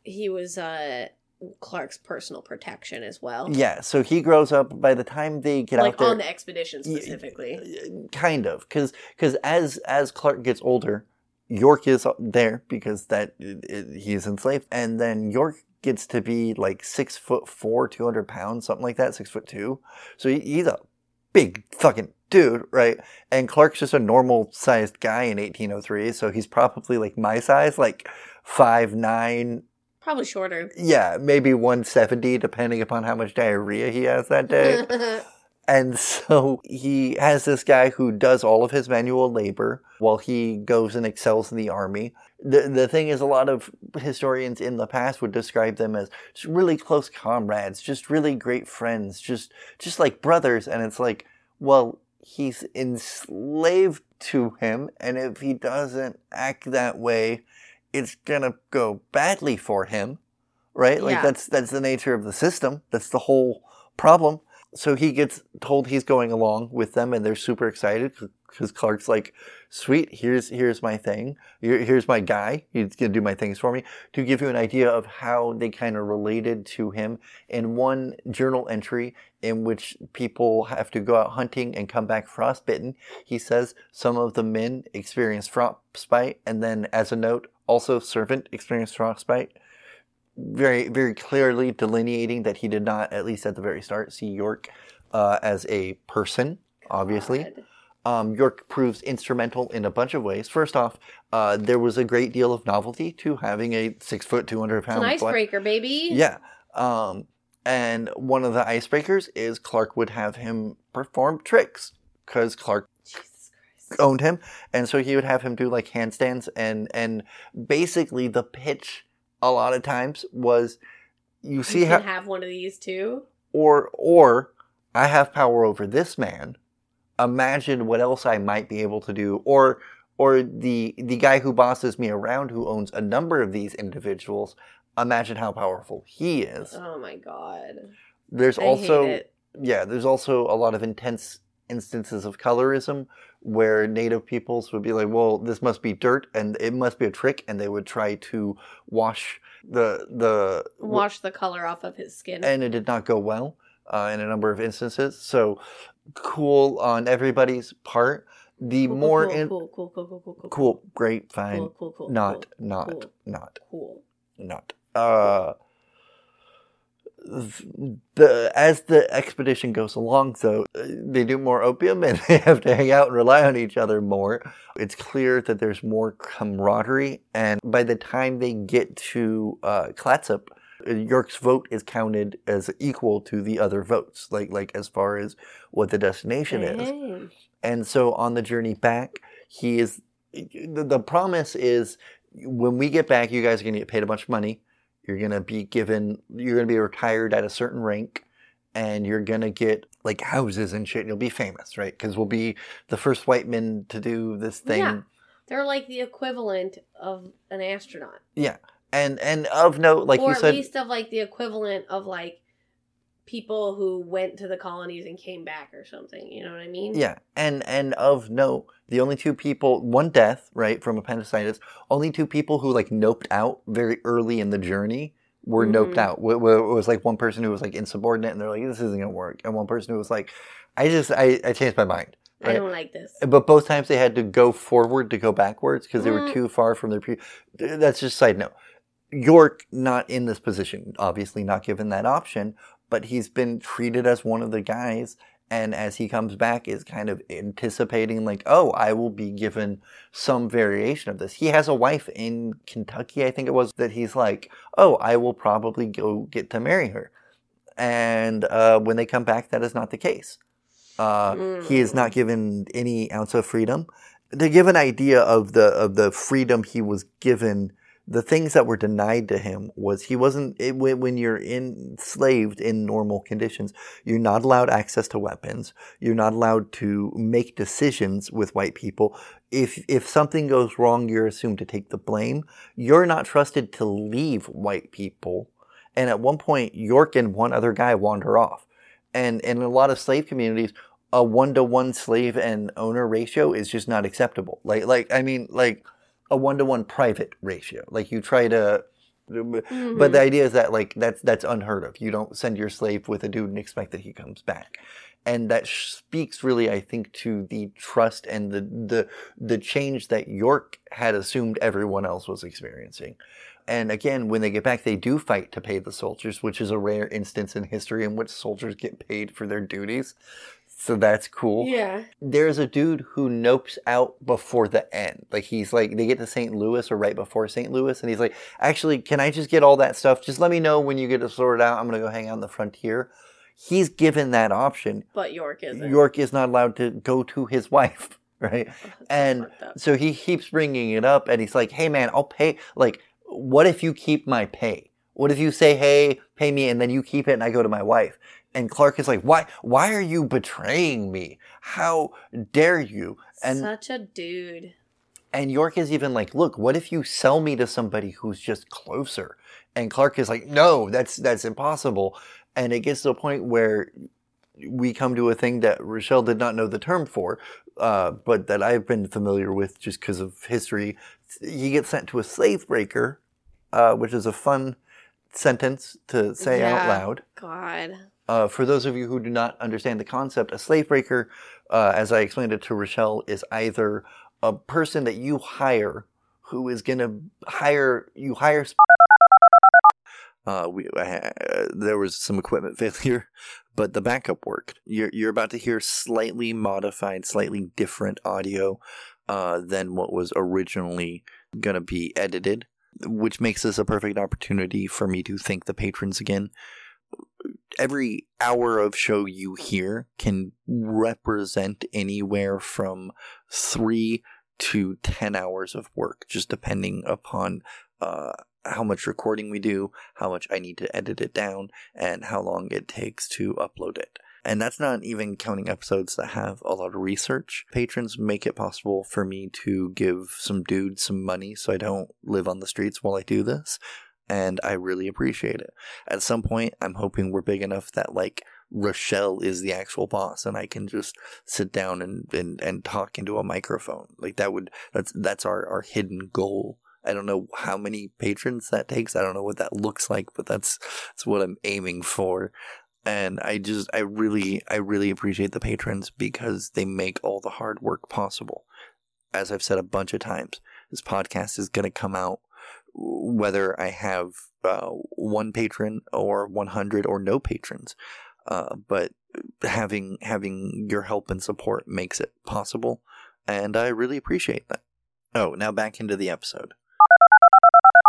he was uh Clark's personal protection as well. Yeah, so he grows up. By the time they get like out there, on the expedition specifically. kind of, because because as as Clark gets older, York is there because that he's enslaved, and then York gets to be like six foot four, two hundred pounds, something like that, six foot two. So he, he's a big fucking dude, right? And Clark's just a normal sized guy in 1803, so he's probably like my size, like five nine, Probably shorter. yeah, maybe 170, depending upon how much diarrhea he has that day. <laughs> and so he has this guy who does all of his manual labor while he goes and excels in the army. The, the thing is, a lot of historians in the past would describe them as just really close comrades, just really great friends, just just like brothers. And it's like, well, he's enslaved to him, and if he doesn't act that way, it's gonna go badly for him, right? Like Yeah. that's that's the nature of the system. That's the whole problem. So he gets told he's going along with them, and they're super excited because Clark's like, "Sweet, here's here's my thing. Here- Here's my guy. He's gonna do my things for me." To give you an idea of how they kind of related to him, in one journal entry in which people have to go out hunting and come back frostbitten, he says some of the men experience frostbite, and then as a note, also servant experienced frostbite very very clearly delineating that he did not at least at the very start see york uh, as a person obviously. Um, york proves instrumental in a bunch of ways. First off uh, there was a great deal of novelty to having a six foot two hundred pound. It's an icebreaker, baby. yeah. Um, and one of the icebreakers is clark would have him perform tricks because clark owned him. And so he would have him do like handstands and and basically the pitch a lot of times was you see you how have one of these too. or or i have power over this man. Imagine what else i might be able to do. Or or the the guy who bosses me around who owns a number of these individuals. Imagine how powerful he is. Oh my god. there's I also yeah, there's also a lot of intense instances of colorism where native peoples would be like, well, this must be dirt and it must be a trick, and they would try to wash the the wash the color off of his skin. and it did not go well uh, in a number of instances. So cool on everybody's part. The Cool, cool, more cool, in cool, cool, cool, cool, cool, cool, cool, great, fine, cool, cool, cool, not, cool, not, cool. not, cool. not. Uh, the as the expedition goes along, though, uh, they do more opium and <laughs> they have to hang out and rely on each other more. It's clear that there's more camaraderie, and by the time they get to uh, Clatsop, York's vote is counted as equal to the other votes, like like as far as what the destination is. Dang. And so on the journey back, he is the, the promise is when we get back, you guys are going to get paid a bunch of money. You're going to be given, you're going to be retired at a certain rank, and you're going to get like houses and shit. And you'll be famous, right? Because we'll be the first white men to do this thing. Yeah. They're like the equivalent of an astronaut. Yeah. And and of note, like or you at said, least of like the equivalent of like people who went to the colonies and came back or something. You know what I mean? Yeah, and and of note, the only two people, one death, right, from appendicitis. Only two people who like noped out very early in the journey were noped Mhm. out. It was like one person who was like insubordinate, and they're like, "This isn't gonna work," and one person who was like, "I just, I, I changed my mind." I don't like this. But both times they had to go forward to go backwards because they were Mm. too far from their. Pre- That's just side note. York not in this position, obviously not given that option, but he's been treated as one of the guys, and as he comes back, is kind of anticipating like, oh, I will be given some variation of this. He has a wife in Kentucky, I think it was, that he's like, oh, I will probably go get to marry her, and uh, when they come back, that is not the case. Uh, He is not given any ounce of freedom. To give an idea of the of the freedom he was given, the things that were denied to him was he wasn't it, when, you're enslaved in normal conditions you're not allowed access to weapons. You're not allowed to make decisions with white people. If if something goes wrong you're assumed to take the blame. You're not trusted to leave white people. And at one point york and one other guy wander off. And, and in a lot of slave communities a one to one slave and owner ratio is just not acceptable. Like like i mean like a one to one private ratio. Like you try to, Mhm. but the idea is that like that's that's unheard of. You don't send your slave with a dude and expect that he comes back. And that speaks really, I think, to the trust and the, the the change that York had assumed everyone else was experiencing. And again, when they get back, they do fight to pay the soldiers, which is a rare instance in history in which soldiers get paid for their duties. So that's cool yeah. there's a dude who nopes out before the end. Like he's like they get to St. Louis or right before St. Louis, and he's like, actually, can I just get all that stuff? Just let me know when you get it sorted out. I'm gonna go hang out on the frontier. He's given that option. But York isn't. York is not allowed to go to his wife, <laughs> right? Oh, and. So he keeps bringing it up, and he's like, "Hey, man, I'll pay. Like, what if you keep my pay? What if you say, hey, pay me, and then you keep it, and I go to my wife?" And Clark is like, "Why? Why are you betraying me? How dare you?" And Such a dude. and York is even like, "Look, what if you sell me to somebody who's just closer?" And Clark is like, "No, that's that's impossible." And it gets to a point where we come to a thing that Rochelle did not know the term for, uh, but that I've been familiar with just because of history. He gets sent to a slave breaker, uh, which is a fun sentence to say out loud. God. Uh, for those of you who do not understand the concept, a slave breaker, uh, as I explained it to Rochelle, is either a person that you hire who is going to hire you hire. Uh, we uh, there was some equipment <laughs> failure, but the backup worked. You're you're about to hear slightly modified, slightly different audio uh, than what was originally going to be edited, which makes this a perfect opportunity for me to thank the patrons again every hour of show you hear can represent anywhere from three to 10 hours of work, just depending upon uh, how much recording we do, how much I need to edit it down, and how long it takes to upload it. And that's not even counting episodes that have a lot of research. Patrons make it possible for me to give some dudes some money so I don't live on the streets while I do this. And I really appreciate it. At some point i'm hoping we're big enough that like rochelle is the actual boss and i can just sit down and and, and talk into a microphone. Like that would that's that's our our hidden goal. I don't know how many patrons that takes. I don't know what that looks like but that's that's what i'm aiming for. And i just i really i really appreciate the patrons because they make all the hard work possible. As i've said a bunch of times this podcast is going to come out whether I have uh, one patron or 100 or no patrons. Uh, but having having your help and support makes it possible, and I really appreciate that. Oh, now back into the episode.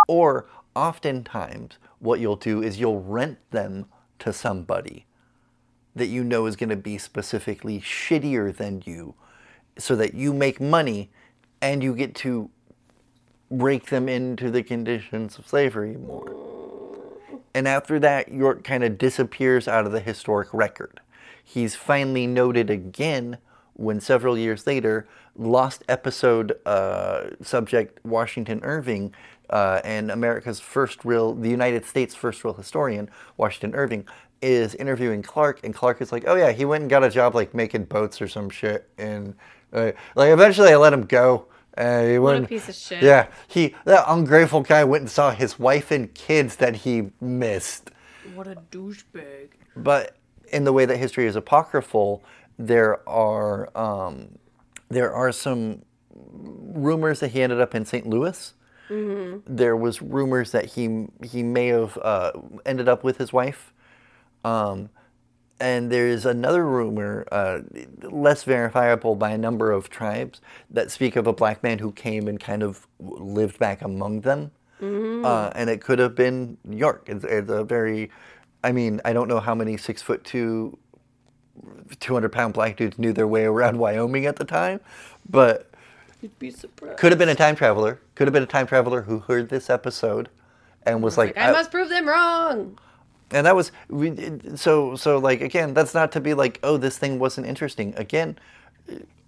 Or oftentimes, what you'll do is you'll rent them to somebody that you know is going to be specifically shittier than you, so that you make money and you get to break them into the conditions of slavery more. And after that, York kind of disappears out of the historic record. He's finally noted again when several years later, lost episode uh, subject Washington Irving uh, and America's first real, the United States' first real historian, Washington Irving, is interviewing Clark, and Clark is like, "Oh yeah, he went and got a job like making boats or some shit." And uh, like eventually, I let him go. Uh, he What a piece of shit. yeah, he that ungrateful guy went and saw his wife and kids that he missed. What a douchebag. But in the way that history is apocryphal, there are um, there are some rumors that he ended up in St. Louis. There was rumors that he he may have uh, ended up with his wife. Um, and there's another rumor, uh, less verifiable by a number of tribes, that speak of a black man who came and kind of lived back among them. Uh, and it could have been York. It's, it's a very, I mean, I don't know how many six foot two, 200 pound black dudes knew their way around Wyoming at the time, but You'd be surprised. could have been a time traveler. Could have been a time traveler who heard this episode and was like, Like, I must prove them wrong. And that was we so so like again that's not to be like oh this thing wasn't interesting again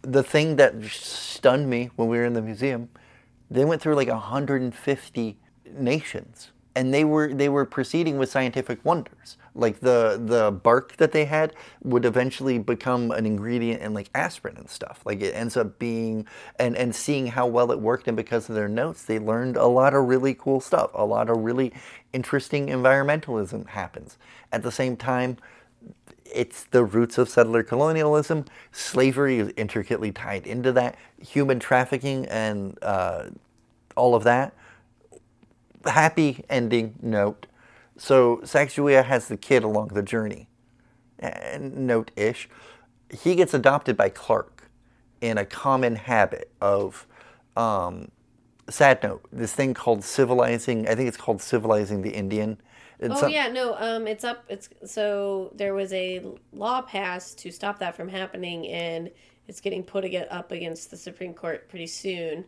the thing that stunned me when we were in the museum they went through like 150 nations and they were they were proceeding with scientific wonders. Like the the bark that they had would eventually become an ingredient in like aspirin and stuff. Like it ends up being and and seeing how well it worked, and because of their notes, they learned a lot of really cool stuff. A lot of really interesting environmentalism happens. At the same time, it's the roots of settler colonialism. Slavery is intricately tied into that. Human trafficking and uh, all of that. Happy ending note. So Sacagawea has the kid along the journey. Note ish. He gets adopted by Clark in a common habit of, um, sad note, this thing called civilizing, I think it's called civilizing the Indian. It's oh yeah, no. Um, it's up. It's so there was a law passed to stop that from happening, and it's getting put up against the Supreme Court pretty soon.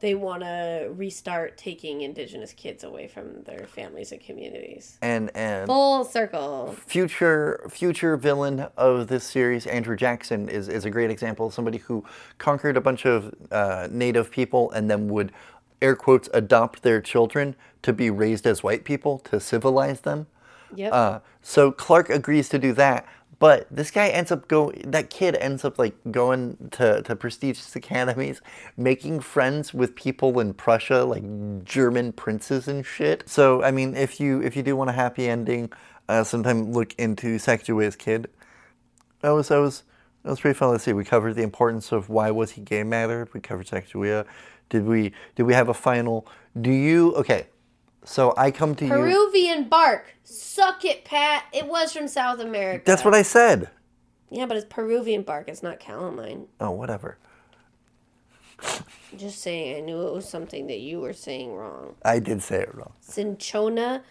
They want to restart taking Indigenous kids away from their families and communities. And, and Full circle. future future villain of this series, Andrew Jackson, is, is a great example of somebody who conquered a bunch of uh, native people and then would air quotes adopt their children to be raised as white people to civilize them. Yep. Uh, so Clark agrees to do that, but this guy ends up go. That kid ends up like going to, to prestigious academies, making friends with people in Prussia, like German princes and shit. So I mean, if you if you do want a happy ending, uh, sometime look into Sacagawea's kid. That was that was that was pretty fun. Let's see. We covered the importance of why was he gay mattered. We covered Sacagawea. Did we did we have a final? Do you okay? So I come to you. Peruvian bark. Suck it, Pat. It was from South America. That's what I said. Yeah, but it's Peruvian bark. It's not calamine. Oh, whatever. <laughs> Just saying. I knew it was something that you were saying wrong. I did say it wrong. Cinchona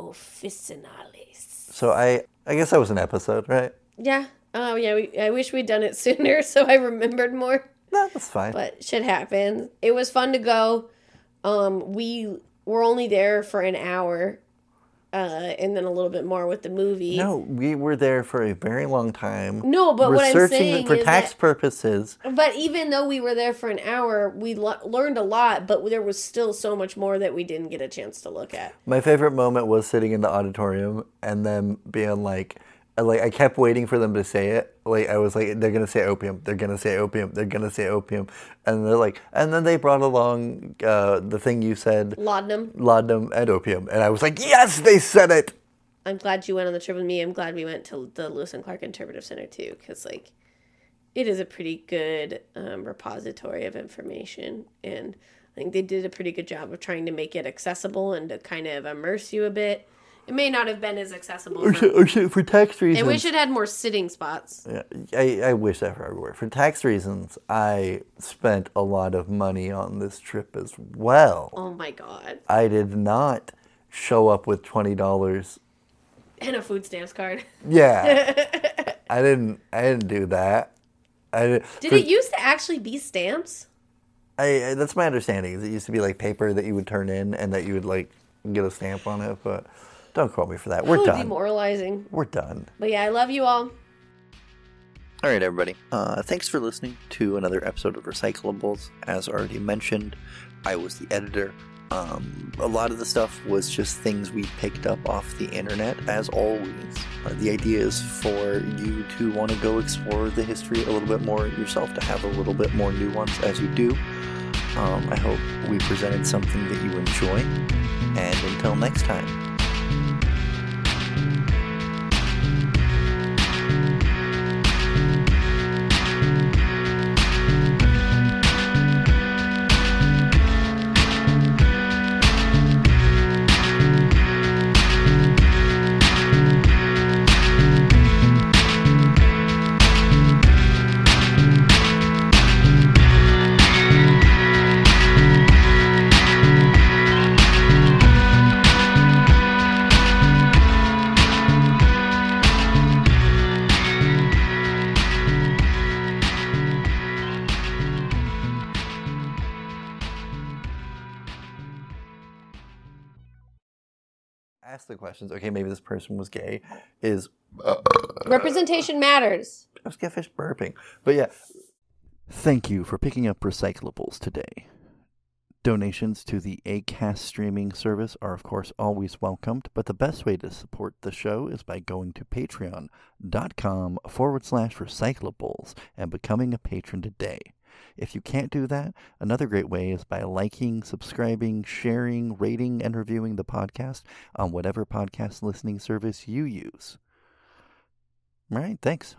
officinalis. So I I guess that was an episode, right? Yeah. Oh, yeah. We, I wish we'd done it <laughs> sooner so I remembered more. No, that's fine. But shit happens. It was fun to go. Um, we were only there for an hour, uh, and then a little bit more with the movie. no, we were there for a very long time. No, but what I'm saying it for is tax that- purposes. But even though we were there for an hour, we lo- learned a lot. But there was still so much more that we didn't get a chance to look at. My favorite moment was sitting in the auditorium and then being like, like I kept waiting for them to say it. Like I was like, they're gonna say opium. They're gonna say opium. They're gonna say opium. And they're like, and then they brought along uh, the thing you said, Laudanum. laudanum and opium. And I was like, yes, they said it. I'm glad you went on the trip with me. I'm glad we went to the Lewis and Clark Interpretive Center too, because like, it is a pretty good um, repository of information, and I think they did a pretty good job of trying to make it accessible and to kind of immerse you a bit. It may not have been as accessible. Or For, or shit, for tax reasons. and we should have had more sitting spots. Yeah, I, I wish that for everywhere. For tax reasons, I spent a lot of money on this trip as well. Oh my god! I did not show up with twenty dollars. And a food stamps card. Yeah, <laughs> I didn't. I didn't do that. I did. Did for- it used to actually be stamps? I, I- that's my understanding. Is it used to be like paper that you would turn in and that you would like get a stamp on it. But don't quote me for that. We're Oh, done. demoralizing. We're done. But yeah, I love you all. All right, everybody. Uh, thanks for listening to another episode of Recyclables. As already mentioned, I was the editor. Um, a lot of the stuff was just things we picked up off the internet, as always. Uh, the idea is for you to want to go explore the history a little bit more yourself, to have a little bit more nuance as you do. Um, I hope we presented something that you enjoy. And until next time. Questions. Okay, maybe this person was gay. Is uh, Representation matters. I was fish burping. But yeah. Thank you for picking up recyclables today. Donations to the ACAST streaming service are, of course, always welcomed, but the best way to support the show is by going to patreon.com forward slash recyclables and becoming a patron today. If you can't do that, another great way is by liking, subscribing, sharing, rating, and reviewing the podcast on whatever podcast listening service you use. All right, thanks.